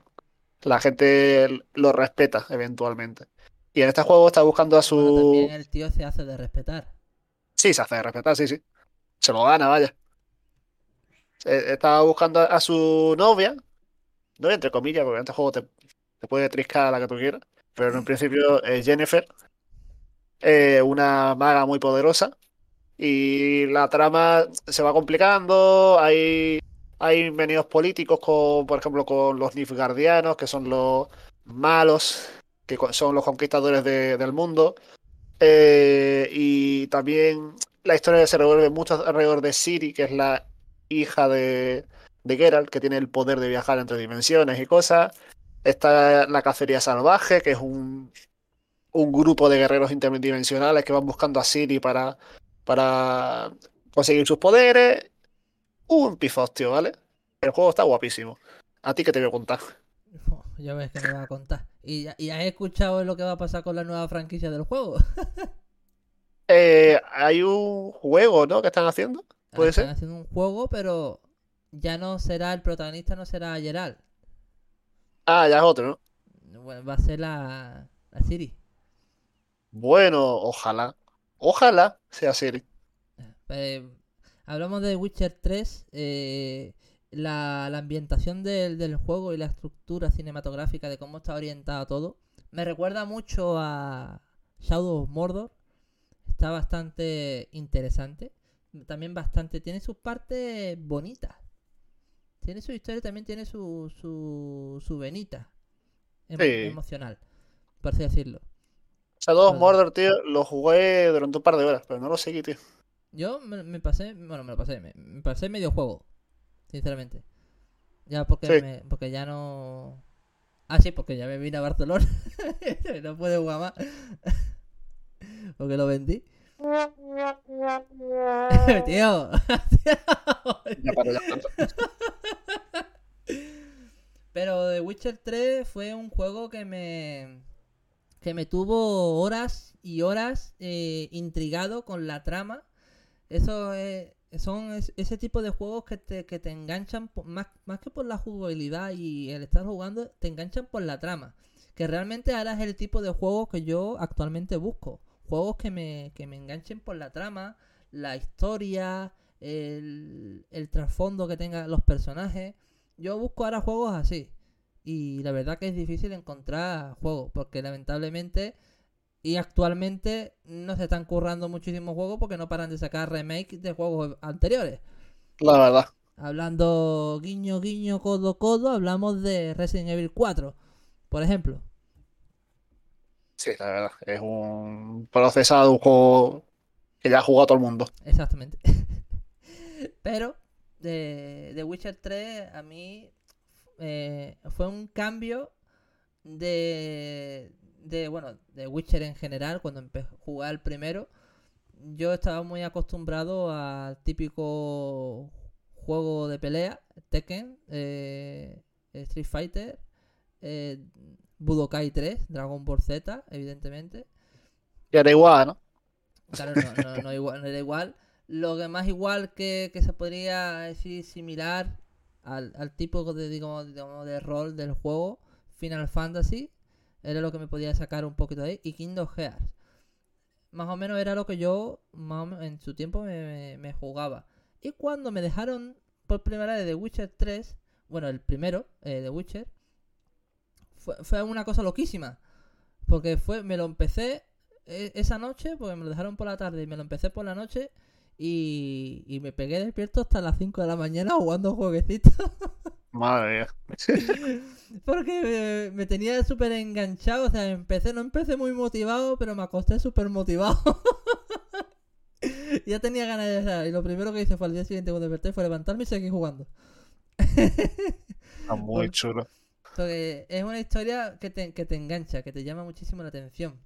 la gente lo respeta eventualmente. Y en este juego está buscando a su. Bueno, también el tío se hace de respetar. Sí, se hace de respetar, sí, sí. Se lo gana, vaya. Eh, Estaba buscando a su novia. Novia entre comillas, porque en este juego te, te puede triscar a la que tú quieras. Pero en un principio es Jennifer. eh, una maga muy poderosa. Y la trama se va complicando. Hay, hay venidos políticos, con, por ejemplo, con los Nilfgaardianos, que son los malos, que son los conquistadores de- del mundo. Eh, y también la historia se revuelve mucho alrededor de Ciri, que es la hija de, de Geralt, que tiene el poder de viajar entre dimensiones y cosas. Está la cacería salvaje, que es un, un grupo de guerreros interdimensionales que van buscando a Ciri para, para conseguir sus poderes. Un pifostio, ¿vale? El juego está guapísimo. ¿A ti qué te voy a contar? Ya ves que me va a contar. ¿Y, ya- y has escuchado lo que va a pasar con la nueva franquicia del juego? Eh, hay un juego, ¿no? que están haciendo. ¿Puede Están ser? haciendo un juego, pero ya no será el protagonista, no será Geralt. Ah, ya es otro, ¿no? Bueno, va a ser la, la Siri. Bueno, ojalá. Ojalá sea Siri. Eh, hablamos de Witcher 3. eh, la, la ambientación del, del juego y la estructura cinematográfica de cómo está orientado todo. Me recuerda mucho a Shadow of Mordor. Está bastante interesante. También bastante. Tiene sus partes bonitas. Tiene su historia, también tiene su, su, su venita emo- Sí. emocional, por así decirlo. Shadow of. Mordor, tío, lo jugué durante un par de horas, pero no lo seguí, tío. Yo me, me pasé, bueno, me lo pasé, me, me pasé medio juego, sinceramente. Ya porque Sí. me- porque ya no. Ah, sí, porque ya me vine a Barcelona. no puedo jugar más. porque lo vendí. Tío. Ya paro, ya. Pero The Witcher 3 fue un juego que me que me tuvo horas y horas eh, intrigado con la trama. Eso es- son es- ese tipo de juegos que te, que te enganchan po- más, más que por la jugabilidad y el estar jugando, te enganchan por la trama. Que realmente ahora es el tipo de juegos que yo actualmente busco. Juegos que me, que me enganchen por la trama, la historia, el, el trasfondo que tengan los personajes. Yo busco ahora juegos así. Y la verdad que es difícil encontrar juegos. Porque lamentablemente y actualmente no se están currando muchísimos juegos porque no paran de sacar remakes de juegos anteriores. La verdad. Hablando guiño, guiño, codo, codo, hablamos de Resident Evil 4, por ejemplo. Sí, la verdad. Es un procesado, un juego que ya ha jugado todo el mundo. Exactamente. Pero de, de Witcher 3 a mí eh, fue un cambio de, de, bueno, de Witcher en general, cuando empecé a jugar el primero, yo estaba muy acostumbrado al típico juego de pelea, Tekken, eh, Street Fighter, eh, Budokai 3, Dragon Ball Z, evidentemente. Y era igual, ¿no? Claro, no, no, no igual, no era igual. Lo que más igual que, que se podría decir similar al, al tipo de, digamos, de rol del juego, Final Fantasy, era lo que me podía sacar un poquito de ahí, y Kingdom Hearts. Más o menos era lo que yo más menos, en su tiempo me, jugaba. Y cuando me dejaron por primera vez The Witcher 3, bueno, el primero, eh, The Witcher, fue, fue una cosa loquísima. Porque fue, me lo empecé e- esa noche, porque me lo dejaron por la tarde y me lo empecé por la noche y, y me pegué despierto hasta las 5 de la mañana jugando jueguecitos. Madre mía. Porque me, me tenía súper enganchado, o sea, empecé, no empecé muy motivado, pero me acosté súper motivado. ya tenía ganas de estar. Y lo primero que hice fue al día siguiente cuando desperté fue levantarme y seguir jugando. Está muy chulo. Porque es una historia que te, que te engancha, que te llama muchísimo la atención.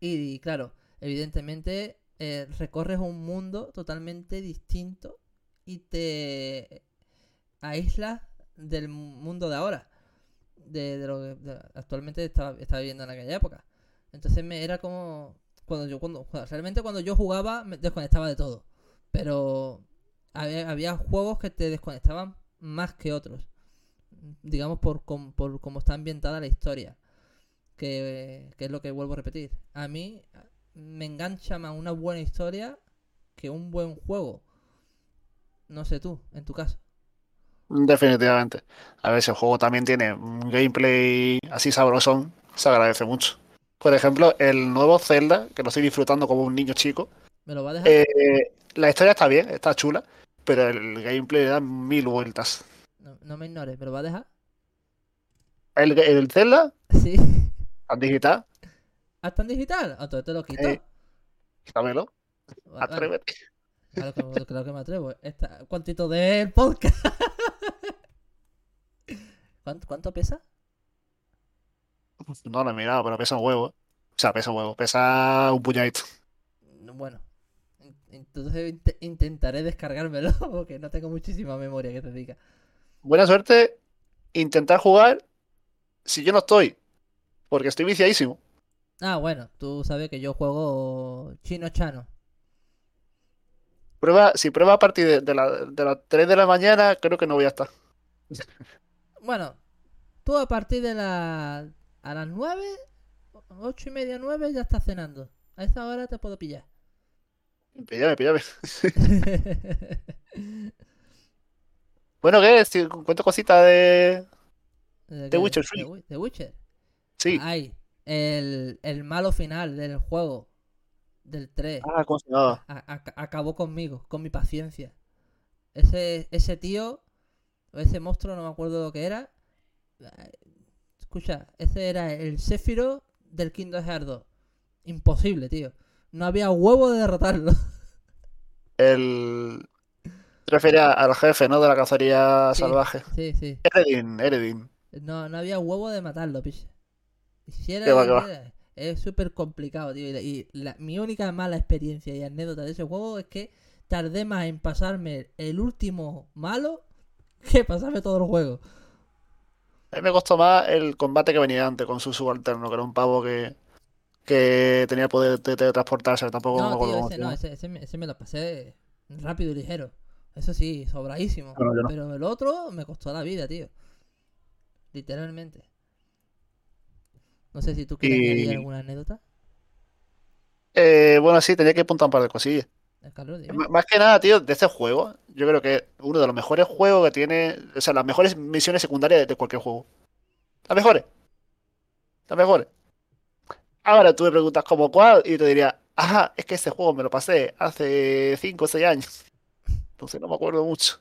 Y, claro, evidentemente eh, recorres un mundo totalmente distinto y te aíslas del mundo de ahora. de, lo que actualmente estaba, viviendo en aquella época. Entonces me era como cuando yo cuando realmente cuando yo jugaba me desconectaba de todo, pero había, había juegos que te desconectaban más que otros, digamos por com- por cómo está ambientada la historia, que, que es lo que vuelvo a repetir. A mí me engancha más una buena historia que un buen juego. No sé tú, en tu caso. Definitivamente. A ver, si el juego también tiene un gameplay así sabrosón, se agradece mucho. Por ejemplo, el nuevo Zelda, que lo estoy disfrutando como un niño chico, ¿Me lo va a dejar? eh, la historia está bien, está chula, pero el gameplay le da mil vueltas. No, no me ignores, ¿me lo va a dejar? El, el Zelda, Sí. al digital, ¿Hasta en digital? Ah, Entonces te lo quito. Eh, quítamelo, Vale, atrévete. Claro que, claro que me atrevo. Esta, ¿Cuántito del podcast? ¿Cuánto, ¿Cuánto pesa? No lo he mirado, pero pesa un huevo. O sea, pesa un huevo, pesa un puñadito. Bueno, en- entonces int- intentaré descargármelo porque no tengo muchísima memoria que te diga. Buena suerte, intentar jugar si yo no estoy, porque estoy viciadísimo. Ah, bueno, tú sabes que yo juego chino chano. Prueba, si prueba a partir de, de la- de las 3 de la mañana, creo que no voy a estar. Bueno, tú a partir de la, a las 9, 8 y media, 9 ya estás cenando. A esa hora te puedo pillar. Píllame, píllame. Bueno, ¿qué es? Cuento cositas de. ¿De The? Witcher ¿De 3. Wi- de Witcher? Sí. Ay, el, el malo final del juego, del 3, Ah, acabó conmigo, con mi paciencia. Ese, ese tío, o ese monstruo, no me acuerdo lo que era. Escucha, ese era el Sephiroth del Kingdom Hearts 2. Imposible, tío. No había huevo de derrotarlo. El. Te refieres al jefe, ¿no? De la cacería Sí. salvaje. Sí, sí. Eredin, Eredin. No, no había huevo de matarlo, piche. Si era, va, era- es súper complicado, tío. Y, la- y la- mi única mala experiencia y anécdota de ese juego es que tardé más en pasarme el último malo que pasarme todo el juego. A mí me costó más el combate que venía antes con su subalterno, que era un pavo que, que tenía poder de teletransportarse. Tampoco No, tío, ese se no, llama. ese, ese, me, ese me lo pasé rápido y ligero. Eso sí, sobradísimo. No. Pero el otro me costó la vida, tío. Literalmente. No sé si tú quieres Y- añadir alguna anécdota. Eh, bueno, sí, tenía que apuntar un par de cosillas. Más que nada, tío, de este juego, yo creo que uno de los mejores juegos que tiene, o sea, las mejores misiones secundarias de- cualquier juego. Las mejores. Las mejores. Ahora tú me preguntas como cuál y te diría, ajá, es que este juego me lo pasé hace 5 o 6 años. Entonces no me acuerdo mucho.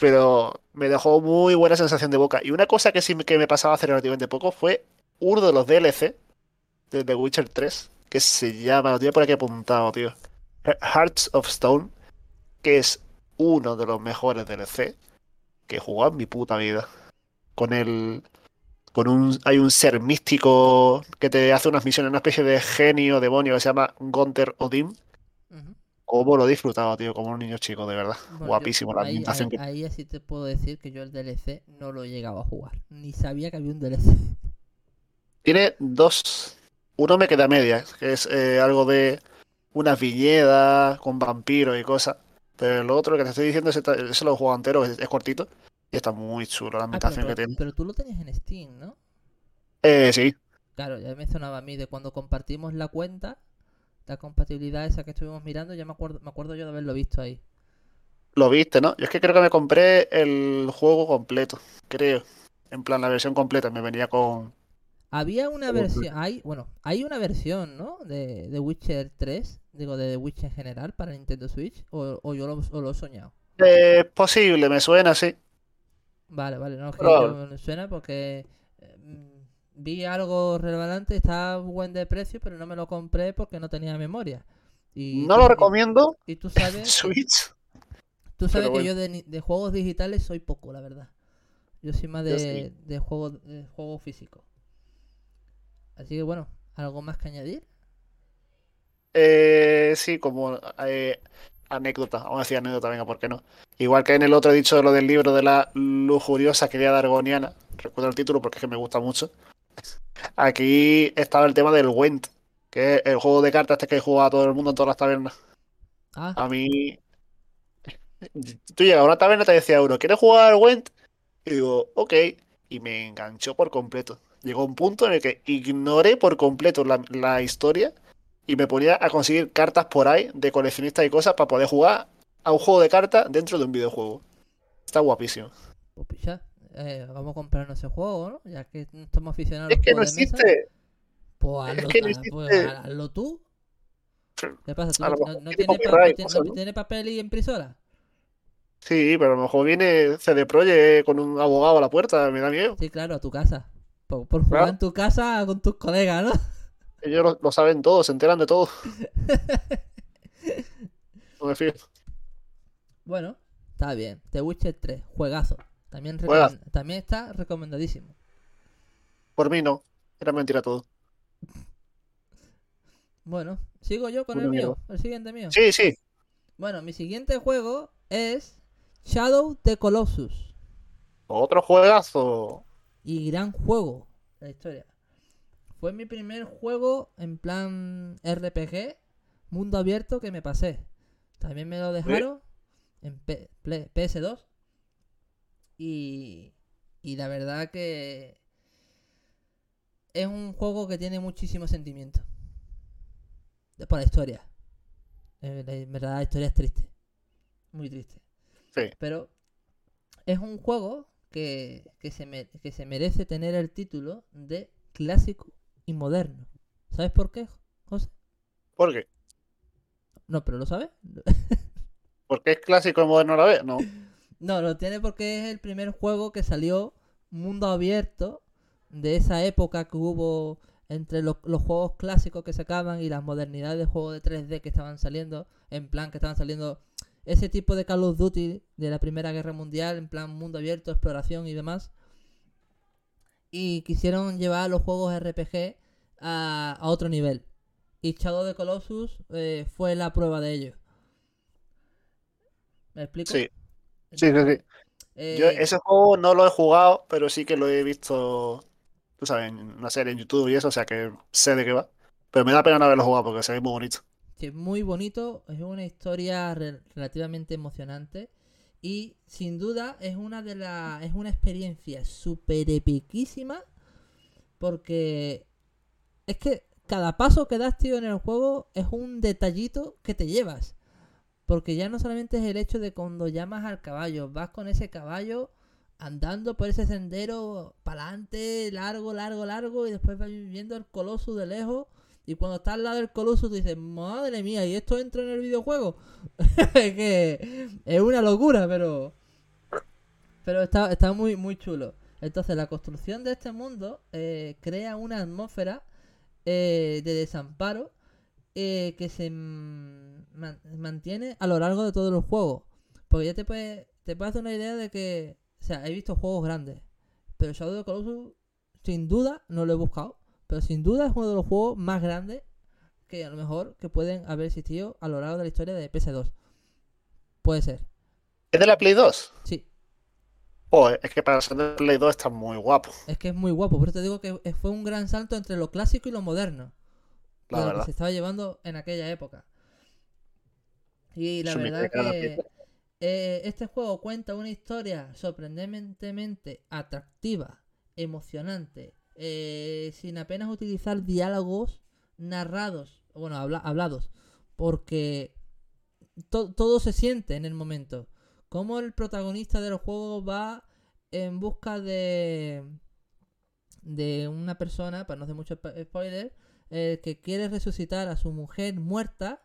Pero me dejó muy buena sensación de boca. Y una cosa que sí que me pasaba hace relativamente poco fue uno de los DLC de The Witcher 3, que se llama, lo tenía por aquí apuntado, tío. Hearts of Stone, que es uno de los mejores DLC que he jugado en mi puta vida. Con el. Con un. Hay un ser místico que te hace unas misiones, una especie de genio, demonio que se llama Gunter Odin. Ujú. Cómo lo he disfrutado, tío, como un niño chico, de verdad. Bueno, yo- Guapísimo la ahí, ambientación ahí, que. ahí así te puedo decir que yo el DLC no lo he llegado a jugar. Ni sabía que había un DLC. Tiene dos. Uno me queda a medias, que es eh, algo de unas viñedas con vampiros y cosas. Pero el otro que te estoy diciendo, ese, ta- ese lo jugado entero, es, es cortito. Y está muy chulo la Ah, ambientación que tiene. pero tú lo tenías en Steam, ¿no? Eh, sí, Claro, ya me sonaba a mí de cuando compartimos la cuenta, la compatibilidad esa que estuvimos mirando, ya me acuerdo, me acuerdo yo de haberlo visto ahí. lo viste, ¿no? Yo es que creo que me compré el juego completo, creo. En plan, la versión completa me venía con. Había una versión, hay, bueno, hay una versión, ¿no? De, de Witcher 3, digo, de The Witcher en general para Nintendo Switch, o, o yo lo, o lo he soñado. Es posible, me suena así. Vale, vale, no, es que me suena porque eh, vi algo relevante, estaba buen de precio, pero no me lo compré porque no tenía memoria. Y No lo y- recomiendo. Y, tú sabes, Switch. tú sabes que yo de, de juegos digitales soy poco, la verdad. Yo soy más sí. de juegos de juego físico. Así que bueno, ¿algo más que añadir? Eh, sí, como eh, anécdota. Vamos a decir anécdota, venga, ¿por qué no? Igual que en el otro he dicho lo del libro de la lujuriosa criada argoniana. recuerdo el título porque es que me gusta mucho. Aquí estaba el tema del Went, que es el juego de cartas este que juega todo el mundo en todas las tabernas. Ah, A mí. Tú llegas a una taberna y te decía uno, ¿quieres jugar al Went? Y digo, ok. Y me enganchó por completo. Llegó un punto en el que ignoré por completo la, la historia y me ponía a conseguir cartas por ahí de coleccionistas y cosas para poder jugar a un juego de cartas dentro de un videojuego. Está guapísimo. pues picha, eh, vamos a comprarnos ese juego, ¿no? Ya que estamos aficionados a Es los que no juegos de mesa. existe. Pues es hazlo, que no pues existe. hazlo tú. ¿Qué pasa? ¿Tú tiene pa- ¿no? tiene papel y impresora? Sí, pero a lo mejor viene CD Projekt con un abogado a la puerta, me da miedo. Sí, claro, a tu casa. Por, por jugar Claro. en tu casa con tus colegas, ¿no? Ellos lo, lo saben todo, se enteran de todo. No me fío. Bueno, está bien. The Witcher 3, juegazo. También, Juegazo. también está recomendadísimo. Por mí no. Era mentira todo. Bueno, sigo yo con el mío, el siguiente mío. Sí, sí. Bueno, mi siguiente juego es Shadow the Colossus. Otro juegazo. Y gran juego de la historia. Fue mi primer juego en plan RPG, mundo abierto que me pasé. También me lo dejaron en P- Ple- PS2. Y, y la verdad que es un juego que tiene muchísimo sentimiento. Por la historia. Eh, En verdad la historia es triste. Muy triste. Sí. Pero es un juego que, que, se me- que se merece tener el título de clásico y moderno. ¿Sabes por qué, José? ¿Por qué? No, pero ¿lo sabes? ¿Porque es clásico y moderno a la vez? No. No, lo tiene porque es el primer juego que salió mundo abierto de esa época que hubo entre los, los juegos clásicos que sacaban y las modernidades de juegos de 3D que estaban saliendo, en plan que estaban saliendo ese tipo de Call of Duty de la Primera Guerra Mundial, en plan mundo abierto, exploración y demás. Y quisieron llevar los juegos RPG a, a otro nivel. Y Shadow the Colossus eh, fue la prueba de ello. ¿Me explico? Sí. Sí, sí, sí. Eh, Yo ese juego no lo he jugado, pero sí que lo he visto, tú sabes, en una serie en YouTube y eso, o sea que sé de qué va. Pero me da pena no haberlo jugado porque se ve muy bonito. Es muy bonito, es una historia re- relativamente emocionante y sin duda es una de las es una experiencia súper epiquísima porque es que cada paso que das, tío, en el juego es un detallito que te llevas. Porque ya no solamente es el hecho de cuando llamas al caballo, vas con ese caballo andando por ese sendero para adelante, largo, largo, largo, y después vas viendo el coloso de lejos. Y cuando estás al lado del coloso, tú dices, madre mía, ¿y esto entra en el videojuego? es que es una locura, pero. Pero está, está muy, muy chulo. Entonces, la construcción de este mundo eh, crea una atmósfera eh, de desamparo eh, que se man- mantiene a lo largo de todos los juegos. Porque ya te puedes te puedes hacer una idea de que, o sea, he visto juegos grandes, pero Shadow of Colossus, sin duda, no lo he buscado, pero sin duda es uno de los juegos más grandes que a lo mejor que pueden haber existido a lo largo de la historia de PS2. Puede ser, ¿Es de la Play 2? sí. Joder, es que para ser de Play 2 está muy guapo, Es que es muy guapo, por eso te digo que fue un gran salto entre lo clásico y lo moderno. la de lo que verdad. se estaba llevando en aquella época. Y la me verdad que eh, este juego cuenta una historia sorprendentemente atractiva, emocionante, eh, sin apenas utilizar diálogos narrados, bueno, habla- hablados, porque to- todo se siente en el momento. Como el protagonista del juego va en busca de de una persona, para no hacer mucho spo- spoiler, eh, que quiere resucitar a su mujer muerta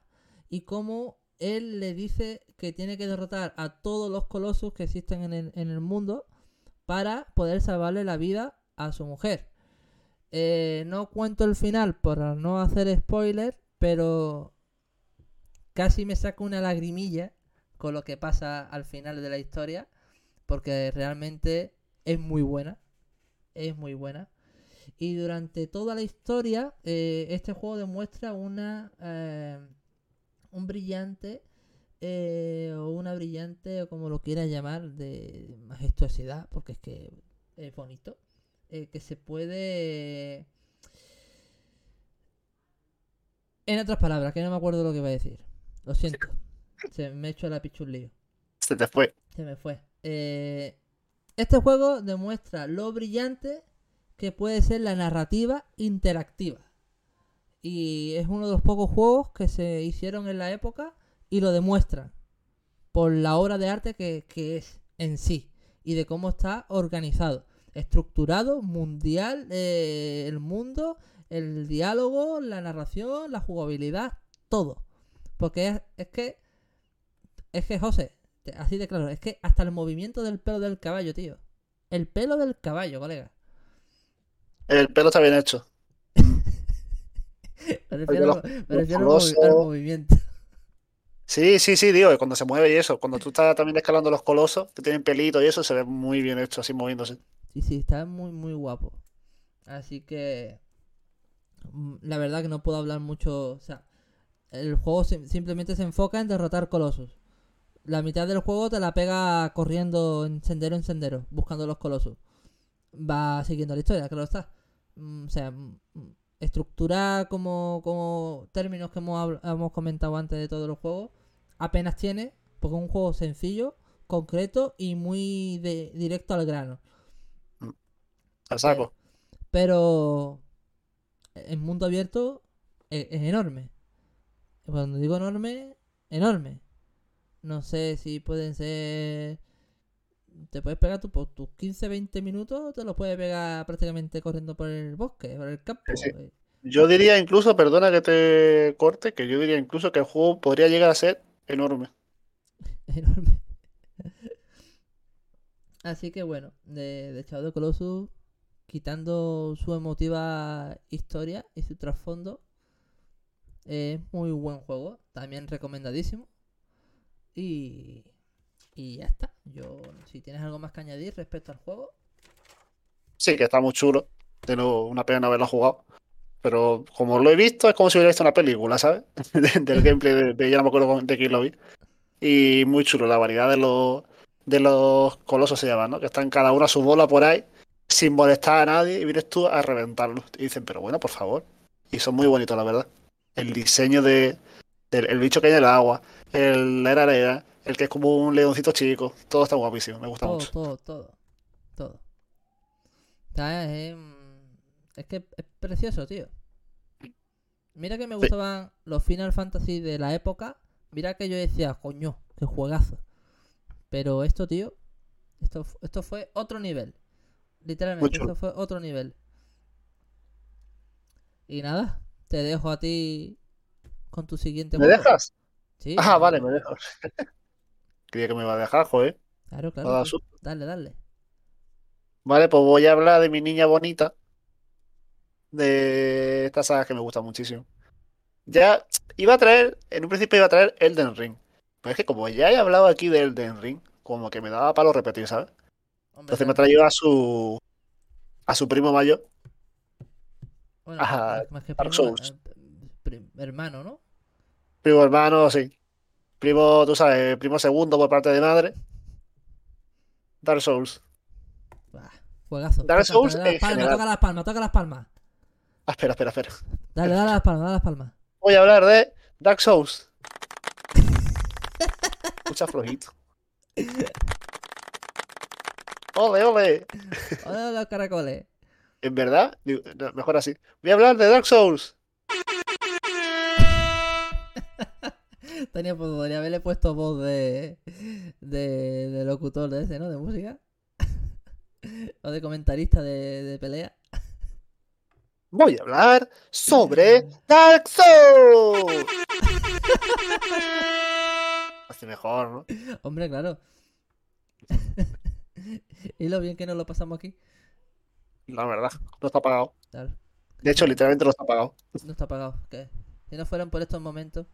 y cómo él le dice que tiene que derrotar a todos los colosos que existen en el, en el mundo para poder salvarle la vida a su mujer. Eh, no cuento el final para no hacer spoiler, pero casi me saca una lagrimilla con lo que pasa al final de la historia, porque realmente es muy buena. Es muy buena. Y durante toda la historia, eh, este juego demuestra una eh, un brillante eh, o una brillante, o como lo quieras llamar, de majestuosidad, porque es que es bonito. Eh, que se puede... En otras palabras, que no me acuerdo lo que iba a decir. Lo siento. Se me hecho la pichulío. Se te fue. Se me fue. Eh, este juego demuestra lo brillante que puede ser la narrativa interactiva. Y es uno de los pocos juegos que se hicieron en la época y lo demuestran por la obra de arte que, que es en sí y de cómo está organizado, estructurado, mundial, eh, el mundo, el diálogo, la narración, la jugabilidad, todo. Porque es, es que, es que José, así de claro, es que hasta el movimiento del pelo del caballo, tío. El pelo del caballo, colega. El pelo está bien hecho. Me refiero, me al, movimiento. Sí, sí, sí, digo, cuando se mueve y eso. Cuando tú estás también escalando los colosos, que tienen pelito y eso, se ve muy bien hecho, así moviéndose. Sí, sí, está muy, muy guapo. Así que. mm, La verdad que no puedo hablar mucho. O sea, el juego sim- simplemente se enfoca en derrotar colosos. La mitad del juego te la pega corriendo en sendero en sendero, buscando los colosos. Va siguiendo la historia, claro está. Mm, O sea, mm, estructura como, como términos que hemos, hemos comentado antes de todos los juegos, apenas tiene, porque es un juego sencillo, concreto y muy de- directo al grano. Al saco. Pero en mundo abierto e- es, enorme. Cuando digo enorme, enorme. No sé si pueden ser... Te puedes pegar tu, por tus 15-20 minutos, te lo puedes pegar prácticamente corriendo por el bosque, por el campo. Sí, eh, Yo diría incluso, perdona que te corte, que yo diría incluso que el juego podría llegar a ser enorme. enorme. Así que bueno, de, de Shadow Colossus, quitando su emotiva historia y su trasfondo, es muy buen juego, también recomendadísimo. Y, y ya está. Yo, si tienes algo más que añadir respecto al juego, Sí, que está muy chulo. De nuevo, una pena no haberlo jugado. Pero como lo he visto, es como si hubiera visto una película, ¿sabes? Del gameplay de, de- ya no me acuerdo de quién lo vi. Y muy chulo, la variedad de los, de los colosos se llaman, ¿no? Que están cada uno a su bola por ahí, sin molestar a nadie, y vienes tú a reventarlos. Y dicen, pero bueno, por favor. Y son muy bonitos, la verdad. El diseño de, del el bicho que hay en el agua, el, la arena, el que es como un leoncito chico, todo está guapísimo, me gusta todo, mucho. todo, todo, todo. Es, mm, es que es precioso, tío. Mira que me gustaban los Final Fantasy de la época. Mira que yo decía, coño, qué juegazo. Pero esto, tío, esto, esto fue otro nivel. Literalmente, Mucho. esto fue otro nivel. Y nada, te dejo a ti con tu siguiente ¿Me dejas? Sí, Ah, vale, me dejas. Creía que me iba a dejar, joder. Claro, claro. Dale, dale. Vale, pues voy a hablar de mi niña bonita. De esta saga que me gusta muchísimo. Ya iba a traer, en un principio iba a traer Elden Ring. Pero es que como ya he hablado aquí de Elden Ring, como que me daba palo repetir, ¿sabes? Entonces me traído a su a su primo mayor. Bueno, Ajá, más, que Dark primo, Souls. eh, hermano, ¿no? Primo hermano, sí. Primo, tú sabes, primo segundo por parte de madre. Dark Souls. Bah, juegazo. Dark Toca, Souls toca las en palmas, general. toca las palmas, toca las palmas. Ah, espera, espera, espera. Dale, dale las palmas, dale las palmas. Voy a hablar de Dark Souls. Escucha flojito. Ole, ole. Hola los caracoles. En verdad, digo, no, mejor así. Voy a hablar de Dark Souls. Tenía, pues, podría haberle puesto voz de, de, de locutor de ese, ¿no? De música. o de comentarista de, de pelea. Voy a hablar sobre Dark Souls. Hace mejor, ¿no? Hombre, claro. y lo bien que nos lo pasamos aquí. La verdad, no está pagado. Claro, De hecho, literalmente no está pagado. no está apagado. ¿Qué? Si no fueran por estos momentos.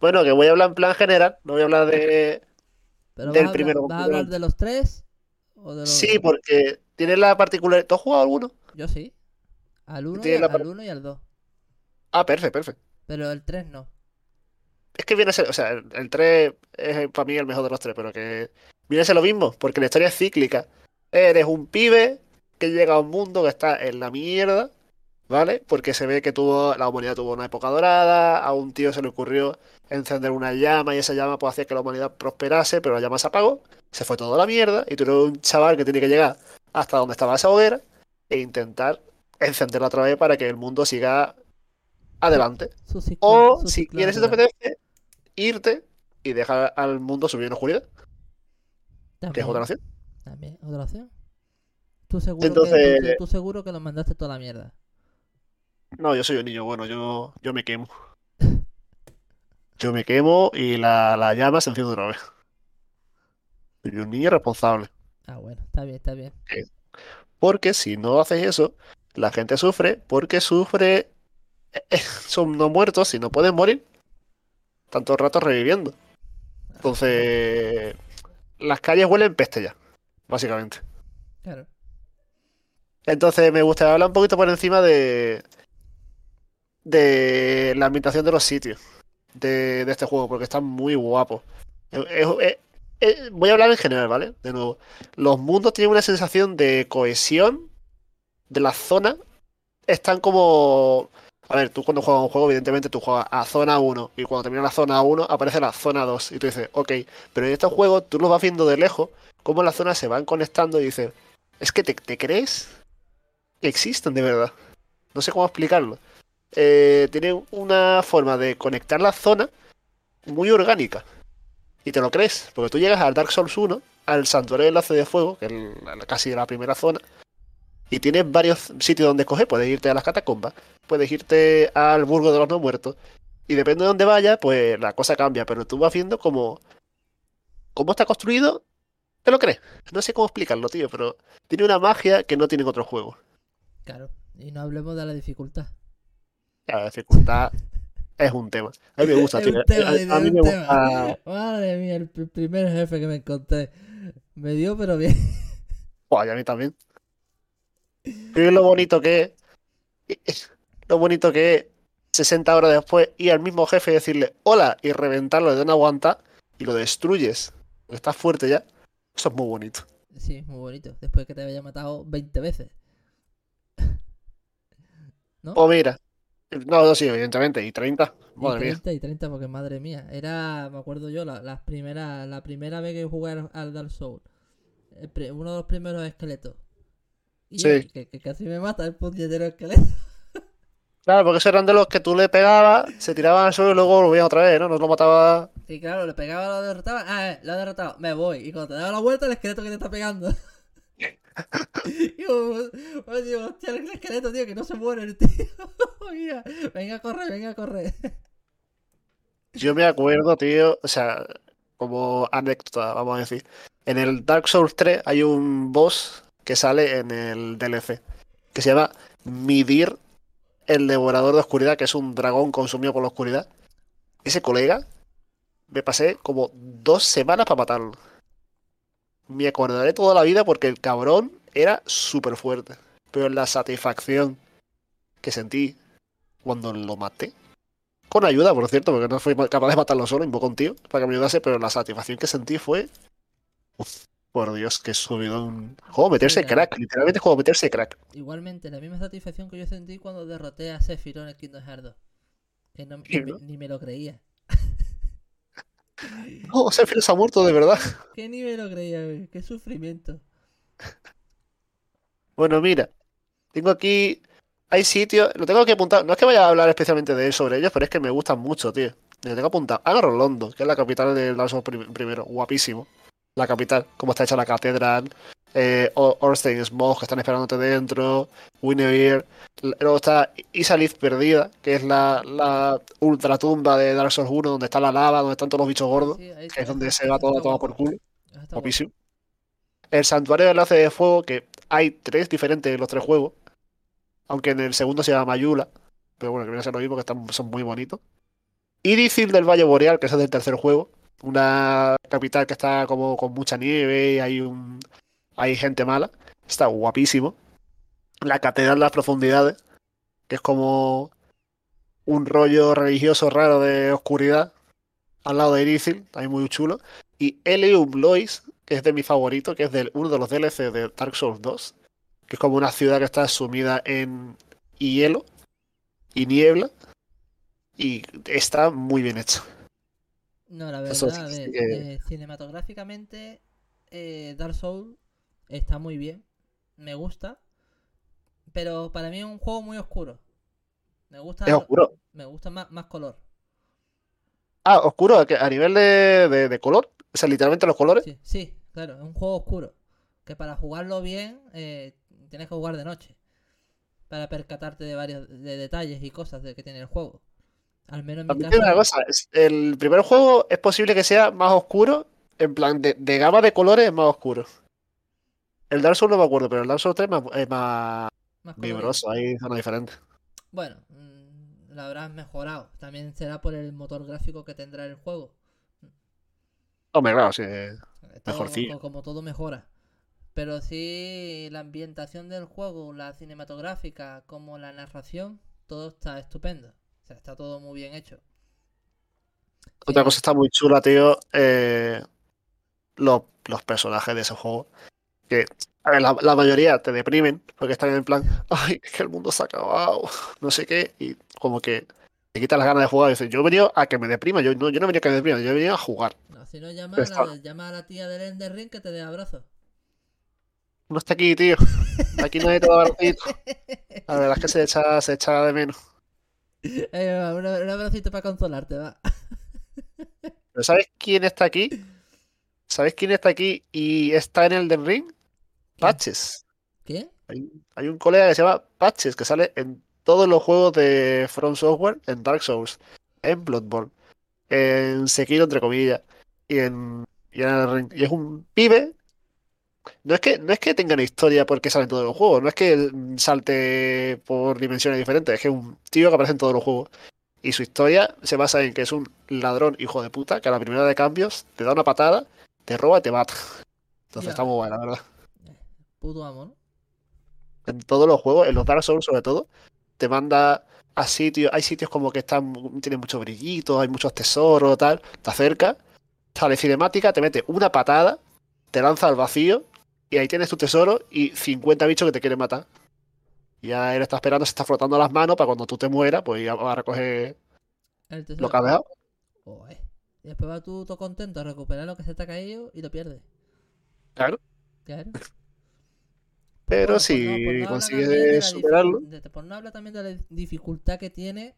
Bueno, que voy a hablar en plan general. No voy a hablar de. Pero Del vas, primero, ¿vas a hablar de los tres? ¿O de los... Sí, porque tiene la particularidad. ¿Tú has jugado alguno? Yo sí. Al 1 y, Tiene al- la al par- uno y al 2. Ah, perfecto, perfecto. Pero el 3 no. Es que viene a ser, o sea, el, el 3 es para mí el mejor de los tres, pero que viene a ser lo mismo, porque la historia es cíclica. Eres un pibe que llega a un mundo que está en la mierda, ¿vale? Porque se ve que tuvo, la humanidad tuvo una época dorada, a un tío se le ocurrió encender una llama y esa llama pues hacía que la humanidad prosperase, pero la llama se apagó, se fue toda la mierda y tuvo un chaval que tiene que llegar hasta donde estaba esa hoguera e intentar encenderla otra vez para que el mundo siga adelante. Ciclo- O si ciclo quieres te apetece, irte y dejar al mundo subir en oscuridad, que es También, otra opción. también, otra opción. Tú seguro, que, tú, tú seguro que lo mandaste toda la mierda. No, yo soy un niño bueno, yo, yo me quemo. Yo me quemo y la, la llama se enciende otra vez. Soy un niño responsable. Ah, bueno, está bien, está bien. Porque si no haces eso, la gente sufre porque sufre. Son no muertos y no pueden morir. Tanto rato reviviendo. Entonces. Las calles huelen peste ya. Básicamente. Claro. Entonces me gustaría hablar un poquito por encima de. de la ambientación de los sitios de, de este juego, porque están muy guapos. Eh, voy a hablar en general, ¿vale? De nuevo. Los mundos tienen una sensación de cohesión de la zona. Están como. A ver, tú cuando juegas un juego, evidentemente tú juegas a zona 1 y cuando termina la zona 1 aparece la zona 2 y tú dices, ok, pero en estos juegos tú lo vas viendo de lejos, cómo las zonas se van conectando y dices, es que te, crees que existen de verdad. No sé cómo explicarlo. Eh, tienen una forma de conectar la zona muy orgánica. Y te lo crees, porque tú llegas al Dark Souls 1, al Santuario del Enlace de Fuego, que es casi la primera zona, y tienes varios sitios donde escoger. Puedes irte a las catacumbas, puedes irte al Burgo de los No Muertos, y depende de dónde vayas, pues la cosa cambia, pero tú vas viendo cómo, cómo está construido, te lo crees. No sé cómo explicarlo, tío, pero tiene una magia que no tienen otros juegos. Claro. Y no hablemos de la dificultad. La dificultad es un tema. A mí me gusta, tío. tema, A- a mí me gusta. Madre mía, el pr- primer jefe que me encontré. Me dio, pero bien. Y a mí también. Y lo bonito que es. Lo bonito que es 60 horas después ir al mismo jefe y decirle hola y reventarlo de una aguanta y lo destruyes. Estás fuerte ya. Eso es muy bonito. Sí, muy bonito. Después que te haya matado 20 veces. ¿No? O mira. No, no, sí, evidentemente. Y 30. Y Madre mía. 30 y 30, porque madre mía. Era, me acuerdo yo, la, las primeras, la primera vez que jugué al- Dark Souls. Uno de los primeros esqueletos. Y Sí. que, que casi me mata el puñetero esqueleto. Claro, porque esos eran de los que tú le pegabas, se tiraban al suelo y luego volvían otra vez, ¿no? No lo mataba. Y claro, le pegaba, lo derrotaba. Ah, eh, lo he derrotado. Me voy. Y cuando te daba la vuelta, el esqueleto que te está pegando. y yo, oh, digo, hostia, el esqueleto, tío, que no se muere el tío. Mira, venga a correr, venga a correr. Yo me acuerdo, tío, o sea, como anécdota, vamos a decir. En el Dark Souls 3 hay un boss que sale en el DLC, que se llama Midir, el Devorador de Oscuridad, que es un dragón consumido por la oscuridad. Ese colega, me pasé como dos semanas para matarlo. Me acordaré toda la vida porque el cabrón era súper fuerte. Pero la satisfacción que sentí cuando lo maté, con ayuda, por cierto, porque no fui capaz de matarlo solo, invocó un tío para que me ayudase, pero la satisfacción que sentí fue. Por Dios, que subidón. Juego meterse crack, literalmente juego meterse crack. Igualmente, la misma satisfacción que yo sentí cuando derroté a Sephiroth en el Kingdom Hearts 2. Que no, ni, me, ¿no? ni me lo creía. No, Sephiroth se ha muerto de verdad. Que ni me lo creía, güey. Qué sufrimiento. Bueno, mira, tengo aquí. Hay sitios, lo tengo que apuntar. No es que vaya a hablar especialmente de sobre ellos, pero es que me gustan mucho, tío. Lo tengo apuntado. Haga Rolando, que es la capital de prim- primero. Guapísimo. La capital, cómo está hecha la catedral. Eh, Orstein Smog, que están esperándote dentro. L- Luego está Isalith Perdida, que es la, la ultratumba de Dark Souls 1, donde está la lava, donde están todos los bichos gordos. Sí, Que es donde se va todo a tomar por culo. Guapísimo. El santuario de enlace de fuego, que hay tres diferentes en los tres juegos. Aunque en el segundo se llama Mayula. Pero bueno, que viene a ser lo mismo, que están, son muy bonitos. Idicil del Valle Boreal, que es del tercer juego. Una capital que está como con mucha nieve y hay un. hay gente mala. Está guapísimo. La Catedral de las Profundidades, que es como un rollo religioso raro de oscuridad. Al lado de Idicil, ahí muy chulo. Y Elium Lois, que es de mi favorito, que es del uno de los DLC de Dark Souls 2, que es como una ciudad que está sumida en hielo y niebla. Y está muy bien hecho. No, la verdad, a ver, que- eh, cinematográficamente eh, Dark Souls está muy bien, me gusta, pero para mí es un juego muy oscuro. Me gusta, Es oscuro. me gusta más, más color. Ah, oscuro ¿a nivel de, de- de color. O sea, literalmente los colores. Sí, sí, claro, es un juego oscuro. Que para jugarlo bien eh, tienes que jugar de noche. Para percatarte de varios de detalles y cosas de que tiene el juego. Al menos en mi También tiene una caso. cosa. El primer juego es posible que sea más oscuro. En plan, de, de gama de colores es más oscuro. El Dark Souls no me acuerdo, pero el Dark Souls 3 es más, es más más vibroso. Hay zonas diferentes. Bueno, mm, lo habrás mejorado. También será por el motor gráfico que tendrá el juego. Hombre, claro, sí. Eh, todo- Mejorcillo. co- como todo mejora. Pero sí, la ambientación del juego, la cinematográfica, como la narración, todo está estupendo. Sea, está todo muy bien hecho. Otra cosa está muy chula, tío. eh, los, los personajes de ese juego. Que, a ver, la, la mayoría te deprimen porque están en plan, ay, es que el mundo se ha acabado, no sé qué. Y como que te quitan las ganas de jugar. Y dices, yo he venido a que me deprima. Yo no, yo no he venido a que me deprima, yo he venido a jugar. No, si no, llama a, la, llama a la tía del Ender Ring que te dé abrazo. No está aquí, tío. Aquí nadie te da abracito. La verdad es que se echa, se echa de menos. Eh, un, un abracito para consolarte, va. Pero ¿sabes quién está aquí? ¿Sabes quién está aquí y está en el del ring? Patches. ¿Qué? Hay, hay un colega que se llama Patches que sale en todos los juegos de From Software, en Dark Souls, en Bloodborne, en Sekiro, entre comillas, y en, y en el ring. Y es un pibe. No es que, no es que tenga una historia porque sale en todos los juegos, no es que salte por dimensiones diferentes, es que es un tío que aparece en todos los juegos. Y su historia se basa en que es un ladrón hijo de puta que a la primera de cambios te da una patada, te roba y te mata. Entonces Ya. está muy buena, la verdad. Puto amo, ¿no? En todos los juegos, en los Dark Souls sobre todo, te manda a sitios, hay sitios como que están, tienen mucho brillito, hay muchos tesoros, tal, te acerca, sale cinemática, te mete una patada, te lanza al vacío, y ahí tienes tu tesoro y 50 bichos que te quieren matar. Ya él está esperando, se está frotando las manos para cuando tú te mueras, pues ya va a recoger El tesoro. lo que has dejado. Joder. Y después vas tú todo contento a recuperar lo que se te ha caído y lo pierdes. Claro. Claro. Pero Bueno, si no- por no hablar consigues superarlo, de- por no hablar también de la dificultad que tiene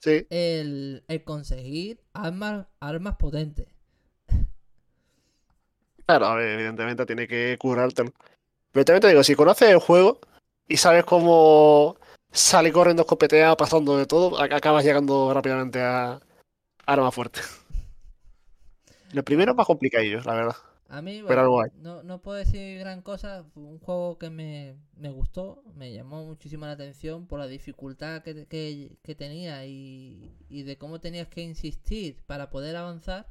sí. el, el conseguir armas, armas potentes. Claro, a ver, evidentemente tiene que curártelo. Pero también te digo, si conoces el juego y sabes cómo sale corriendo escopeteado, pasando de todo, ac- acabas llegando rápidamente a armas fuertes. El primero es más complicadillo, la verdad. A mí, Pero bueno, algo hay. no, no puedo decir gran cosa. Un juego que me, me gustó, me llamó muchísimo la atención por la dificultad que, que- que tenía y, y de cómo tenías que insistir para poder avanzar.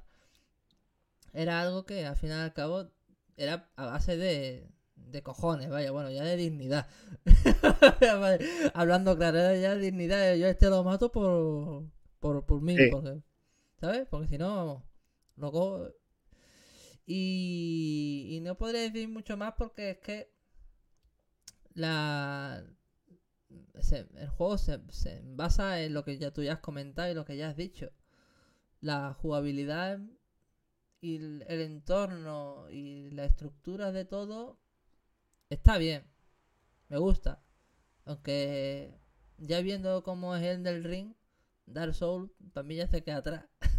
Era algo que al final y al cabo era a base de, de cojones, vaya, bueno, ya de dignidad. Hablando claro, era ya de dignidad. Yo este lo mato por, por, por mí, Sí. porque, ¿sabes? Porque si no, vamos, lo cojo y, y no podría decir mucho más porque es que la se- el juego se, se basa en lo que ya tú ya has comentado y lo que ya has dicho. La jugabilidad y el, el entorno y la estructura de todo está bien. Me gusta. Aunque ya viendo cómo es el del ring, Dark Souls también ya se queda atrás.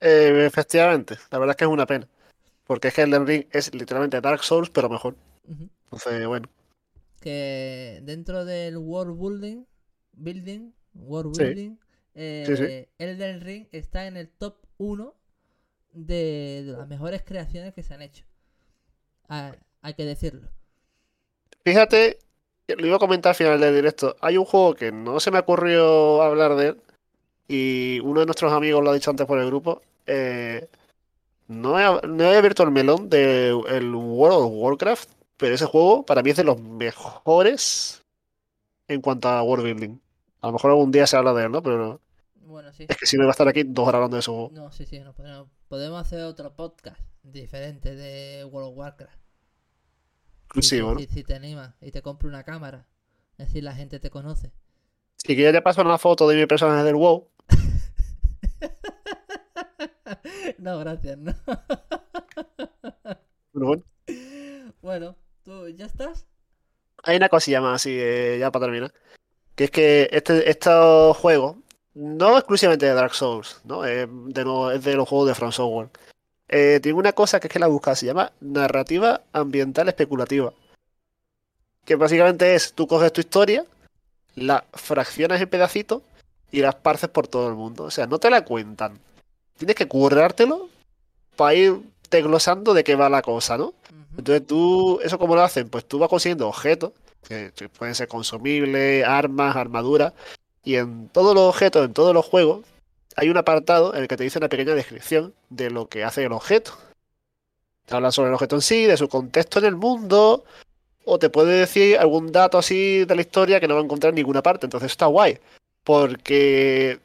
Eh, efectivamente, la verdad es que es una pena. Porque es que Elden Ring es literalmente Dark Souls, pero mejor. Entonces, bueno, que dentro del world building, building, world Sí. building, eh, Sí, sí. Elden Ring está en el top 1 de, de las mejores creaciones que se han hecho. Ah, hay que decirlo. Fíjate, lo iba a comentar al final del directo. Hay un juego que no se me ocurrió hablar de él y uno de nuestros amigos lo ha dicho antes por el grupo. eh, no, he, no he abierto el melón del World of Warcraft, pero ese juego para mí es de los mejores en cuanto a world building. A lo mejor algún día se habla de él, ¿no? Pero Bueno, sí. es que si no iba a estar aquí dos horas hablando de juego. No, sí, sí, no podemos, podemos hacer otro podcast diferente de World of Warcraft. Exclusivo, si, ¿no? si te animas y te compro una cámara. Es decir, la gente te conoce. Si quieres ya paso una foto de mi personaje del WoW. no, gracias, no. Pero bueno, bueno, ¿tú ya estás? hay una cosilla más así, eh, ya para terminar. Que es que este, estos juegos, no exclusivamente de Dark Souls, ¿no? Eh, de es de los juegos de From Software. Eh, tiene una cosa que es que la busca, se llama narrativa ambiental especulativa. Que básicamente es, tú coges tu historia, la fraccionas en pedacitos y la esparces por todo el mundo. O sea, no te la cuentan. Tienes que currártelo para ir desglosando de qué va la cosa, ¿no? Entonces tú, ¿eso cómo lo hacen? Pues tú vas consiguiendo objetos, que pueden ser consumibles, armas, armaduras, y en todos los objetos, en todos los juegos, hay un apartado en el que te dice una pequeña descripción de lo que hace el objeto. Te habla sobre el objeto en sí, de su contexto en el mundo, o te puede decir algún dato así de la historia que no va a encontrar en ninguna parte. Entonces está guay, porque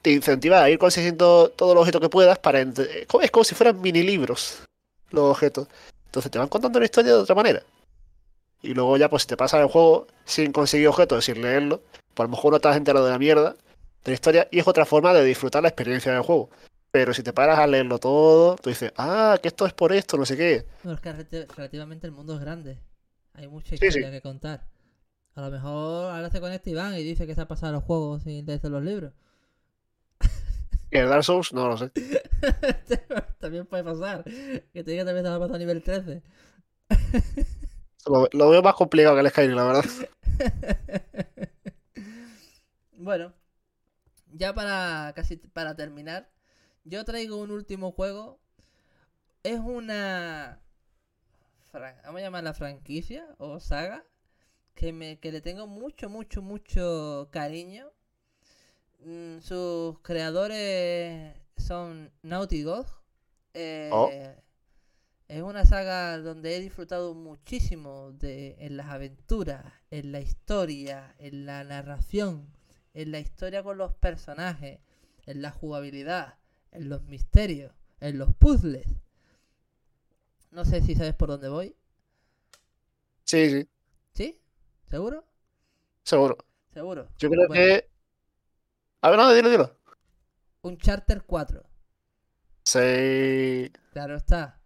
te incentiva a ir consiguiendo todos los objetos que puedas para... ent- Es como si fueran mini libros los objetos. Entonces te van contando la historia de otra manera. Y luego ya pues te pasas el juego sin conseguir objetos, sin leerlo, pues a lo mejor no has enterado de la mierda de la historia y es otra forma de disfrutar la experiencia del juego. Pero si te paras a leerlo todo, tú dices, ah, que esto es por esto, no sé qué. No, es que relati- relativamente el mundo es grande. Hay mucha Sí, sí. historia que contar. A lo mejor ahora se conecta Iván y dice que se ha pasado los juegos sin leerse los libros. El Dark Souls, no lo sé. también puede pasar. Que te diga también te va a pasar a nivel 13. Lo, lo veo más complicado que el Skyrim, la verdad. bueno, ya para casi para terminar, yo traigo un último juego. Es una vamos a llamarla franquicia o saga que me que le tengo mucho mucho mucho cariño. Mm, sus creadores son Naughty Dog. Eh, Oh. Es una saga donde he disfrutado muchísimo de, en las aventuras, en la historia, en la narración, en la historia con los personajes, en la jugabilidad, en los misterios, en los puzzles. No sé si sabes por dónde voy. Sí, sí, ¿Sí? ¿Seguro? seguro. Seguro. Yo creo Bueno, que... A ver, no, dilo, dilo. Un Charter 4. Sí. Claro está.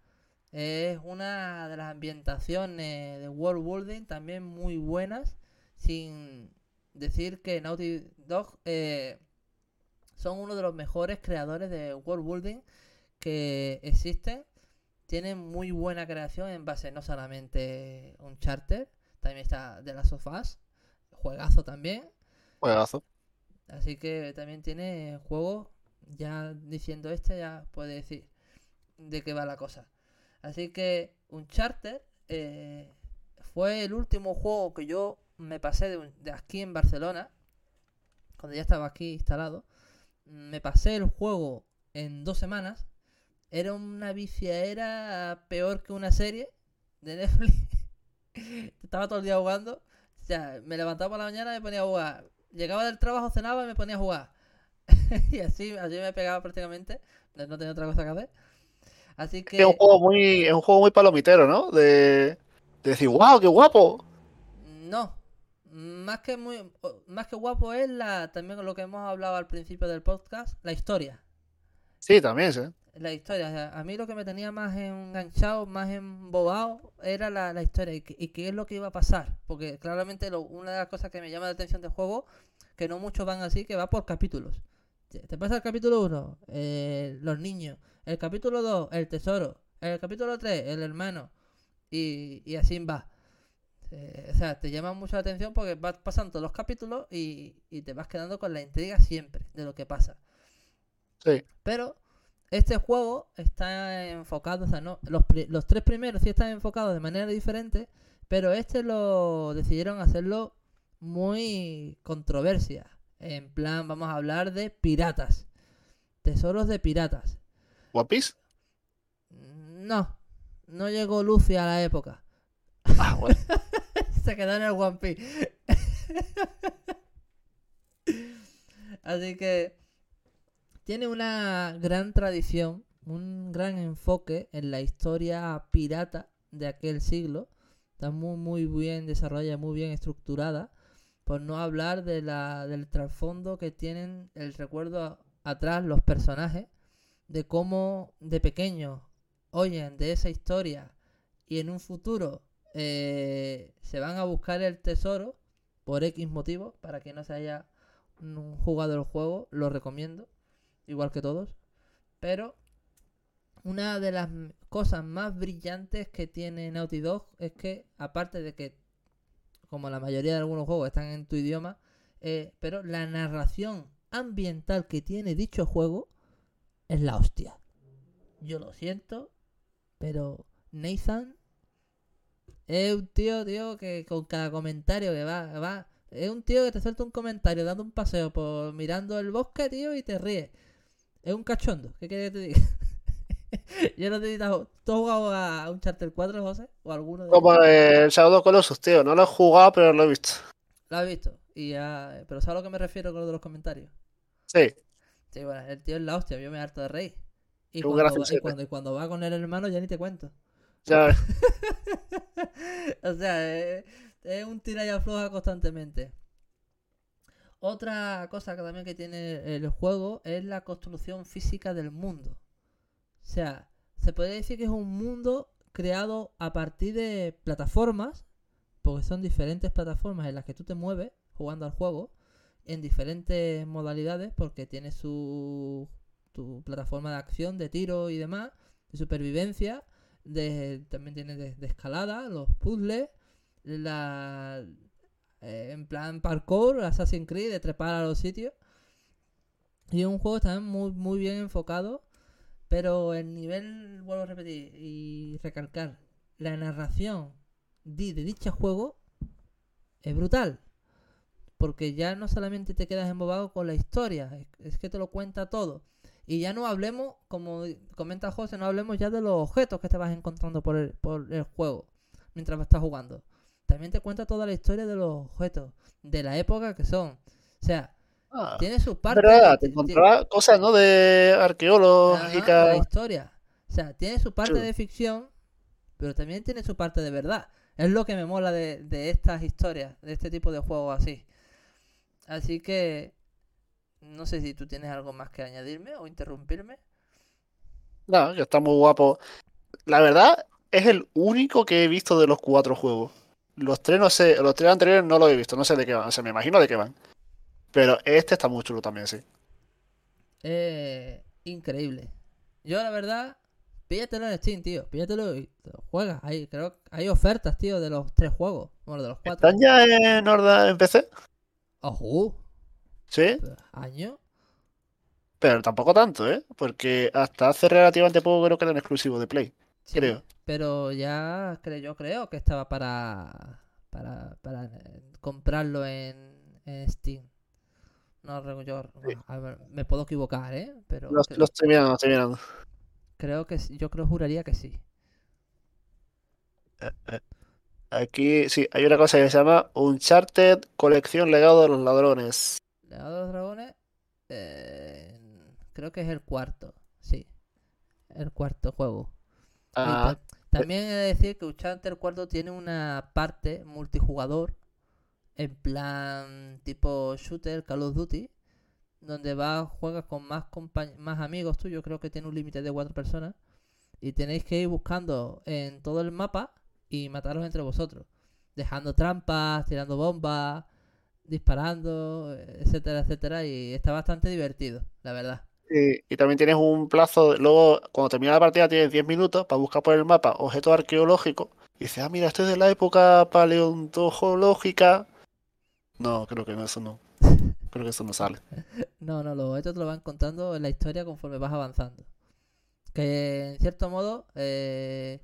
Es una de las ambientaciones de World Building también muy buenas. Sin decir que Naughty Dog eh, son uno de los mejores creadores de World Building que existen. Tienen muy buena creación en base no solamente un charter, también está de las sofás, juegazo también. Juegazo. Así que también tiene juegos, ya diciendo este, ya puede decir de qué va la cosa. Así que Uncharted eh, fue el último juego que yo me pasé de, un- de aquí en Barcelona, cuando ya estaba aquí instalado. Me pasé el juego en dos semanas. Era una viciadera peor que una serie de Netflix. Estaba todo el día jugando. O sea, me levantaba por la mañana y me ponía a jugar. Llegaba del trabajo, cenaba y me ponía a jugar. y así, así me pegaba prácticamente. No no tenía otra cosa que hacer. Así que... Es un juego muy, es un juego muy palomitero, ¿no? De, de decir, wow, qué guapo. No. Más que muy más que guapo es la también lo que hemos hablado al principio del podcast, la historia. Sí, también, sí. La historia, o sea, a mí lo que me tenía más enganchado, más embobado, era la, la historia y, qué- y qué es lo que iba a pasar. Porque claramente lo- una de las cosas que me llama la atención del juego, que no muchos van así, que va por capítulos. Te, pasa el capítulo 1, los niños. El capítulo 2, el tesoro. El capítulo 3, el hermano. Y, y así va. Eh, o sea, te llama mucho la atención porque vas pasando los capítulos y, y te vas quedando con la intriga siempre de lo que pasa. Sí. Pero este juego está enfocado, o sea, no, los, los tres primeros sí están enfocados de manera diferente, pero este lo decidieron hacerlo muy controversia. En plan, vamos a hablar de piratas. Tesoros de piratas. Piece. No, no llegó Luffy a la época. Ah, bueno. Se quedó en One Piece. Así que tiene una gran tradición, un gran enfoque en la historia pirata de aquel siglo, Está muy, muy bien desarrollada, muy bien estructurada. Por no hablar de la, del trasfondo que tienen el recuerdo atrás los personajes. De cómo de pequeños oyen de esa historia y en un futuro eh, se van a buscar el tesoro por X motivo. Para que no se haya jugado el juego, lo recomiendo. Igual que todos. Pero una de las cosas más brillantes que tiene Naughty Dog es que, aparte de que, como la mayoría de algunos juegos están en tu idioma, eh, pero la narración ambiental que tiene dicho juego es la hostia. Yo lo siento, pero Nathan es un tío, tío, que con cada comentario que va, va, es un tío que te suelta un comentario dando un paseo por mirando el bosque, tío, y te ríes. Es un cachondo, ¿qué quieres que te diga? Yo no te he dicho, ¿tú has jugado a un Charter 4, José? ¿O alguno de Como el Shadow Colossus, tío. No lo he jugado, pero lo he visto. ¿Lo has visto? Y ya... Pero ¿sabes a lo que me refiero con lo de los comentarios? Sí. Sí, bueno, el tío es la hostia, yo me harto de reír. Y Un cuando, va, y, graciosete. cuando, y cuando va con el hermano ya ni te cuento. O sea, es, es un tira y afloja constantemente. Otra cosa que también que tiene el juego es la construcción física del mundo. O sea, se puede decir que es un mundo creado a partir de plataformas, porque son diferentes plataformas en las que tú te mueves jugando al juego, en diferentes modalidades, porque tiene su plataforma de acción, de tiro y demás, de supervivencia, de, también tiene de, de escalada, los puzzles, la eh, en plan parkour, Assassin's Creed, de trepar a los sitios. Y es un juego también muy, muy bien enfocado, pero el nivel, vuelvo a repetir y recalcar, la narración di- de dicho juego es brutal. Porque ya no solamente te quedas embobado con la historia, es, es que te lo cuenta todo. Y ya no hablemos, como comenta José, no hablemos ya de los objetos que te vas encontrando por el, por el juego mientras estás jugando. También te cuenta toda la historia de los objetos, de la época que son. O sea, Ah, tiene sus partes. verdad, te encontrarás cosas, ¿no? De Ajá, de la arqueológica. historia. O sea, tiene su parte de ficción, pero también tiene su parte de verdad. Es lo que me mola de, de estas historias, de este tipo de juegos así. Así que no sé si tú tienes algo más que añadirme o interrumpirme. No, que está muy guapo. La verdad, es el único que he visto de los cuatro juegos. Los tres no sé, los tres anteriores no los he visto, no sé de qué van, o sea, me imagino de qué van. Pero este está muy chulo también, sí. Eh, increíble. Yo la verdad, píllatelo en Steam, tío. Píllatelo y lo juegas. Hay, creo, hay ofertas, tío, de los tres juegos. Bueno, de los cuatro. ¿Están ya en en PC? Ojo, Sí, año. pero tampoco tanto, ¿eh? Porque hasta hace relativamente poco creo que eran exclusivos de Play, Sí, creo. Pero ya creo, yo creo que estaba para para, para eh, comprarlo en, en Steam. No recuerdo, yo- bueno, a ver, me puedo equivocar, ¿eh? Pero Los, cre- los estoy mirando, los estoy mirando. creo que sí, yo creo juraría que sí. Eh, eh. Aquí, sí, hay una cosa que se llama Uncharted Colección Legado de los Ladrones. Legado de los Dragones, eh, creo que es el cuarto, sí, el cuarto juego. Ah, ta- también he de decir que Uncharted el cuarto tiene una parte multijugador en plan tipo shooter Call of Duty donde vas juegas con más más amigos tuyos creo que tiene un límite de cuatro personas y tenéis que ir buscando en todo el mapa y mataros entre vosotros dejando trampas tirando bombas disparando etcétera etcétera y está bastante divertido la verdad y, y también tienes un plazo, luego cuando termina la partida tienes 10 minutos para buscar por el mapa objetos arqueológicos. Y dices, ah, mira, esto es de la época paleontológica. No, creo que no, eso no. Creo que eso no sale. No, no, los objetos te lo van contando en la historia conforme vas avanzando. Que en cierto modo, eh,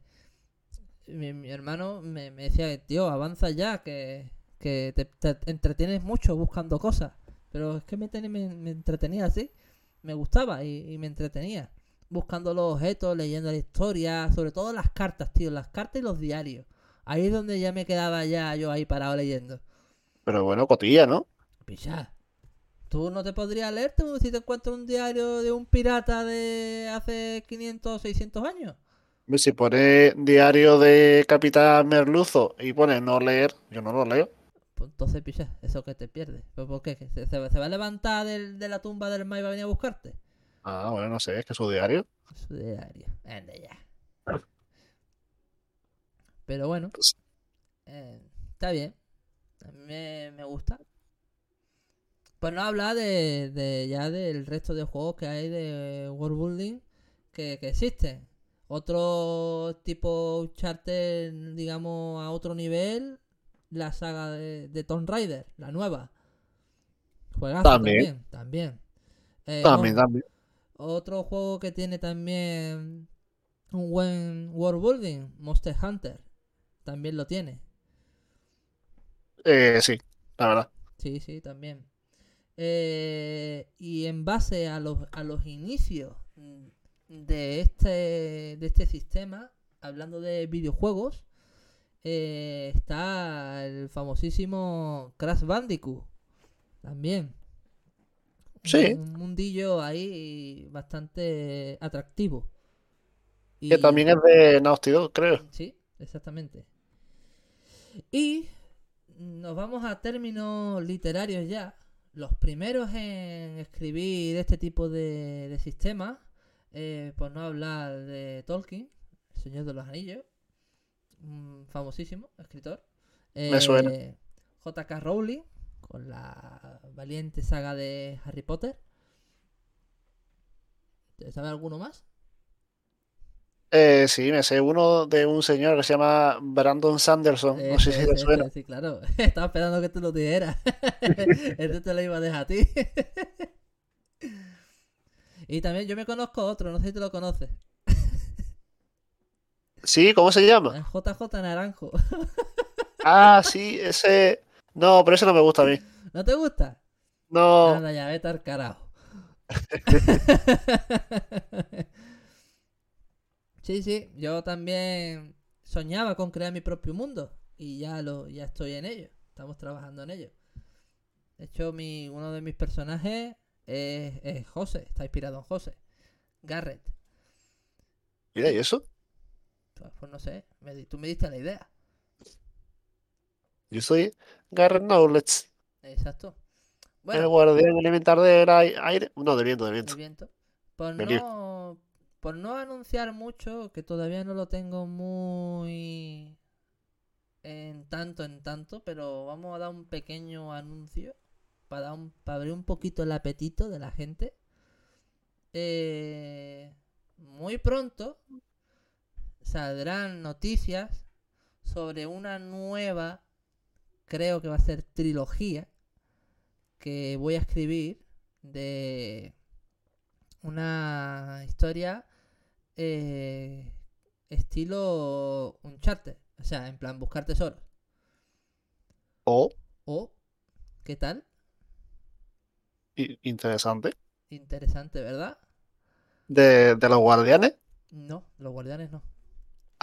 mi, mi hermano me, me decía tío, avanza ya, que, que te, te entretienes mucho buscando cosas. Pero es que me, ten- me, me entretenía así, me gustaba y, y me entretenía. Buscando los objetos, leyendo la historia, sobre todo las cartas, tío, las cartas y los diarios. Ahí es donde ya me quedaba ya yo ahí parado leyendo. Pero bueno, cotilla, ¿no? Picha. ¿Tú no te podrías leerte si te encuentras un diario de un pirata de hace 500 o 600 años? Si pone diario de Capitán Merluzo y pone no leer, yo no lo leo. Pues entonces, picha, eso que te pierdes. ¿Pero por qué? ¿Que ¿Se, va a levantar del- de la tumba del Mai y va a venir a buscarte? Ah, bueno, no sé, es que su diario. Su diario. Anda ya. Pero bueno, Pues- eh, está bien. A mí me, me gusta. Pues no hablar de, de ya del resto de juegos que hay de world building que, que existen. Otro tipo charter, digamos, a otro nivel, la saga de, de Tomb Raider, la nueva. Juegazo También. también. También. Eh, También, otro juego que tiene también un buen world building, Monster Hunter. También lo tiene. Eh, sí, la verdad. Sí, sí, también. Eh, y en base a los, a los inicios de este, de este sistema, hablando de videojuegos, eh, está el famosísimo Crash Bandicoot. También. Sí. Un mundillo ahí bastante atractivo. Que Y- también es de Naughty Dog, creo. Sí, exactamente. Y nos vamos a términos literarios ya. Los primeros en escribir este tipo de, de sistemas, eh, por no hablar de Tolkien, el Señor de los Anillos, famosísimo escritor. Me suena. Eh, J.K. Rowling, con la valiente saga de Harry Potter. ¿Te ¿Sabe alguno más? Eh, sí, me sé uno de un señor que se llama Brandon Sanderson. No sé si te suena. Sí, claro. Estaba esperando que tú lo dijeras. Este te lo iba a dejar a ti. Y también yo me conozco otro, no sé si te lo conoces. Sí, ¿cómo se llama? JJ Naranjo. Ah, sí, ese. No, pero ese no me gusta a mí. ¿No te gusta? No, Anda ya, vete al carajo. sí, sí, yo también soñaba con crear mi propio mundo y ya lo ya estoy en ello. Estamos trabajando en ello. De hecho, mi, uno de mis personajes es, es José, está inspirado en José. Garrett. mira, ¿y eso? Pues, pues no sé, me tú me diste la idea. Yo soy Garrett Knowledge, Exacto. el Bueno, guardián elemental del ai- aire. No, del viento, del el viento. viento. Por no, por no anunciar mucho, que todavía no lo tengo muy en tanto en tanto, pero vamos a dar un pequeño anuncio para, dar un- para abrir un poquito el apetito de la gente. Eh, muy pronto saldrán noticias sobre una nueva, creo que va a ser trilogía, que voy a escribir de una historia eh, estilo Uncharted. O sea, en plan buscar tesoros. Oh, O, ¿qué tal? i- interesante. Interesante, ¿verdad? De, de los guardianes. No, los guardianes no.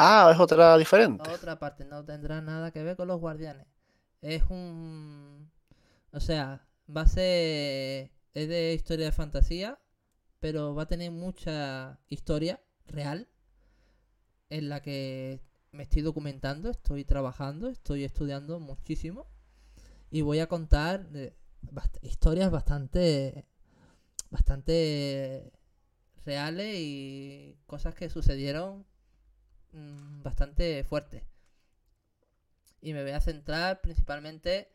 Ah, es otra diferente. Otra parte no tendrá nada que ver con los guardianes. Es un... O sea, va a ser... Es de historia de fantasía, pero va a tener mucha historia real en la que me estoy documentando, estoy trabajando, estoy estudiando muchísimo y voy a contar eh, historias bastante bastante reales y cosas que sucedieron mm, bastante fuertes. Y me voy a centrar principalmente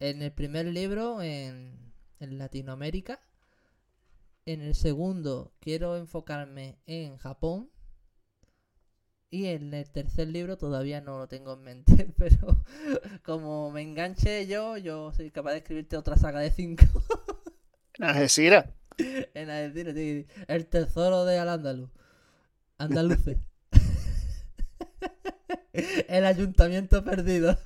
en el primer libro en, en Latinoamérica. En el segundo quiero enfocarme en Japón. Y en el tercer libro todavía no lo tengo en mente. Pero como me enganche yo, yo soy capaz de escribirte otra saga de cinco. Algeciras. en Argentina, sí, el tesoro de Al-Ándalus. Andaluces. El ayuntamiento perdido.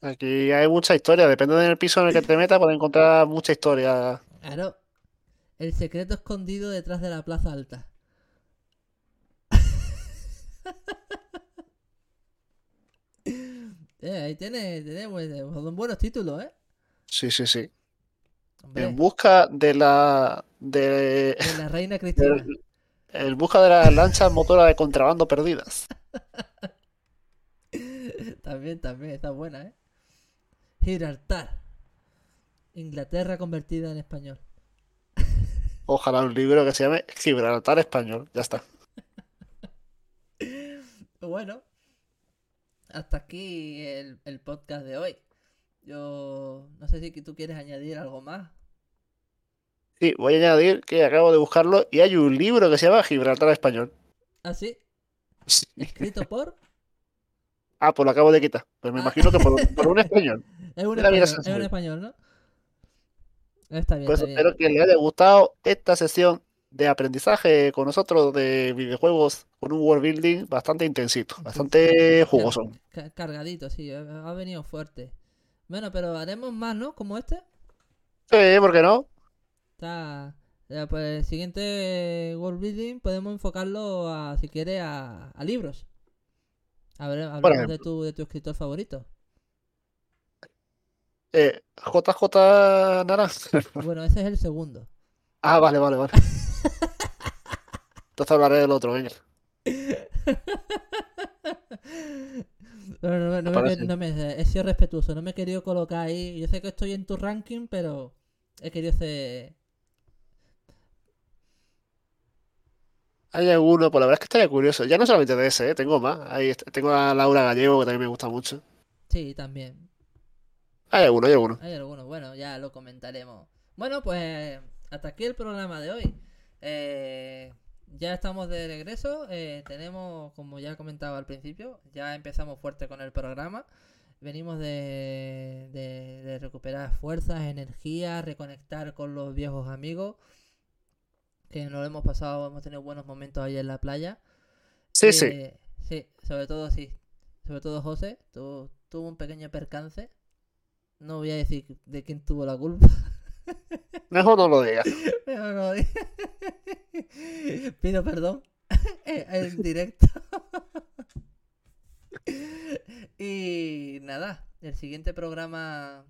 Aquí hay mucha historia. Depende del piso en el que te metas, puedes encontrar mucha historia. Claro. El secreto escondido detrás de la plaza alta. Eh, ahí tiene, tiene buen- son buenos títulos, ¿eh? Sí, sí, sí. Hombre, En busca de la. De, de la reina Cristina. En busca de las lanchas motoras de contrabando perdidas. También, también, está buena, ¿eh? Gibraltar. Inglaterra convertida en español. Ojalá un libro que se llame Gibraltar Español. Ya está. Bueno, hasta aquí el, el podcast de hoy. Yo no sé si tú quieres añadir algo más. Sí, voy a añadir que acabo de buscarlo y hay un libro que se llama Gibraltar Español. ¿Ah, sí? ¿Escrito por? Ah, pues lo acabo de quitar. Pues me Ah. imagino que por, por un español. Es un, español, es un español, ¿no? Está bien, Pues está bien. espero que les haya gustado esta sesión de aprendizaje con nosotros de videojuegos con un world building bastante intensito, bastante jugoso. Ca- Cargadito, sí, ha venido fuerte. Bueno, pero haremos más, ¿no? Como este. Sí, ¿por qué no? Está. Ya, pues el siguiente World Building podemos enfocarlo a, si quieres, a, a libros. A ver, hablamos de tu, de tu escritor favorito. Eh, JJ Naranja. Bueno, ese es el segundo. Ah, vale, vale, vale. Entonces hablaré del otro, venga. No, no, no, no me, no me- he sido respetuoso, no me he querido colocar ahí. Yo sé que estoy en tu ranking, pero he querido ser. Hay alguno, pues la verdad es que estaría curioso. Ya no solamente de ese, ¿eh? Tengo más. Ahí tengo a Laura Gallego, que también me gusta mucho. Sí, también. Hay alguno, hay alguno. Hay algunos, bueno, ya lo comentaremos. Bueno, pues hasta aquí el programa de hoy. Eh, ya estamos de regreso. eh, tenemos, como ya comentaba al principio, ya empezamos fuerte con el programa. Venimos de, de- de recuperar fuerzas, energía, reconectar con los viejos amigos. Que nos lo hemos pasado, hemos tenido buenos momentos ahí en la playa. Sí, sí. Eh, sí, sobre todo sí. Sobre todo José, tuvo, tuvo un pequeño percance. No voy a decir de quién tuvo la culpa. Mejor no lo digas. pero no di- Pido perdón en directo. y nada, el siguiente programa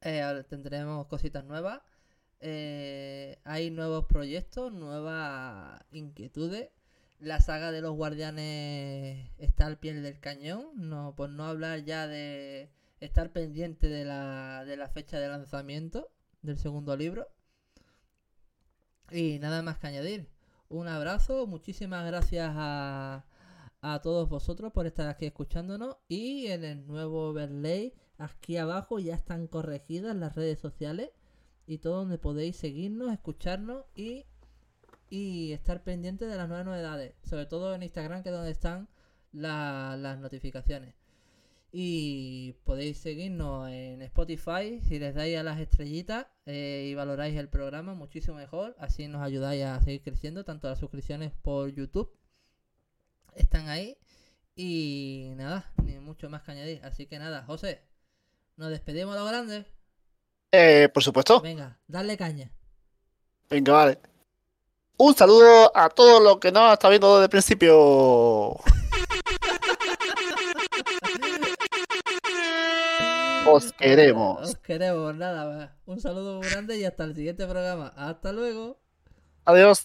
eh, tendremos cositas nuevas. Eh, hay nuevos proyectos, nuevas inquietudes. La saga de los guardianes está al pie del cañón. No, por no hablar ya de estar pendiente de la, de la fecha de lanzamiento del segundo libro. Y nada más que añadir. Un abrazo, muchísimas gracias a, a todos vosotros por estar aquí escuchándonos. Y en el nuevo overlay, aquí abajo ya están corregidas las redes sociales y todo donde podéis seguirnos, escucharnos y, y estar pendientes de las nuevas novedades. Sobre todo en Instagram, que es donde están la- las notificaciones. Y podéis seguirnos en Spotify si les dais a las estrellitas eh, y valoráis el programa, muchísimo mejor. Así nos ayudáis a seguir creciendo. Tanto las suscripciones por YouTube están ahí. Y nada, ni mucho más que añadir. Así que nada, José, nos despedimos a lo grande. Eh, por supuesto. Venga, dale caña. Venga, vale. Un saludo a todos los que nos están viendo desde el principio. Os queremos. Os queremos, nada más. Un saludo muy grande y hasta el siguiente programa. Hasta luego. Adiós.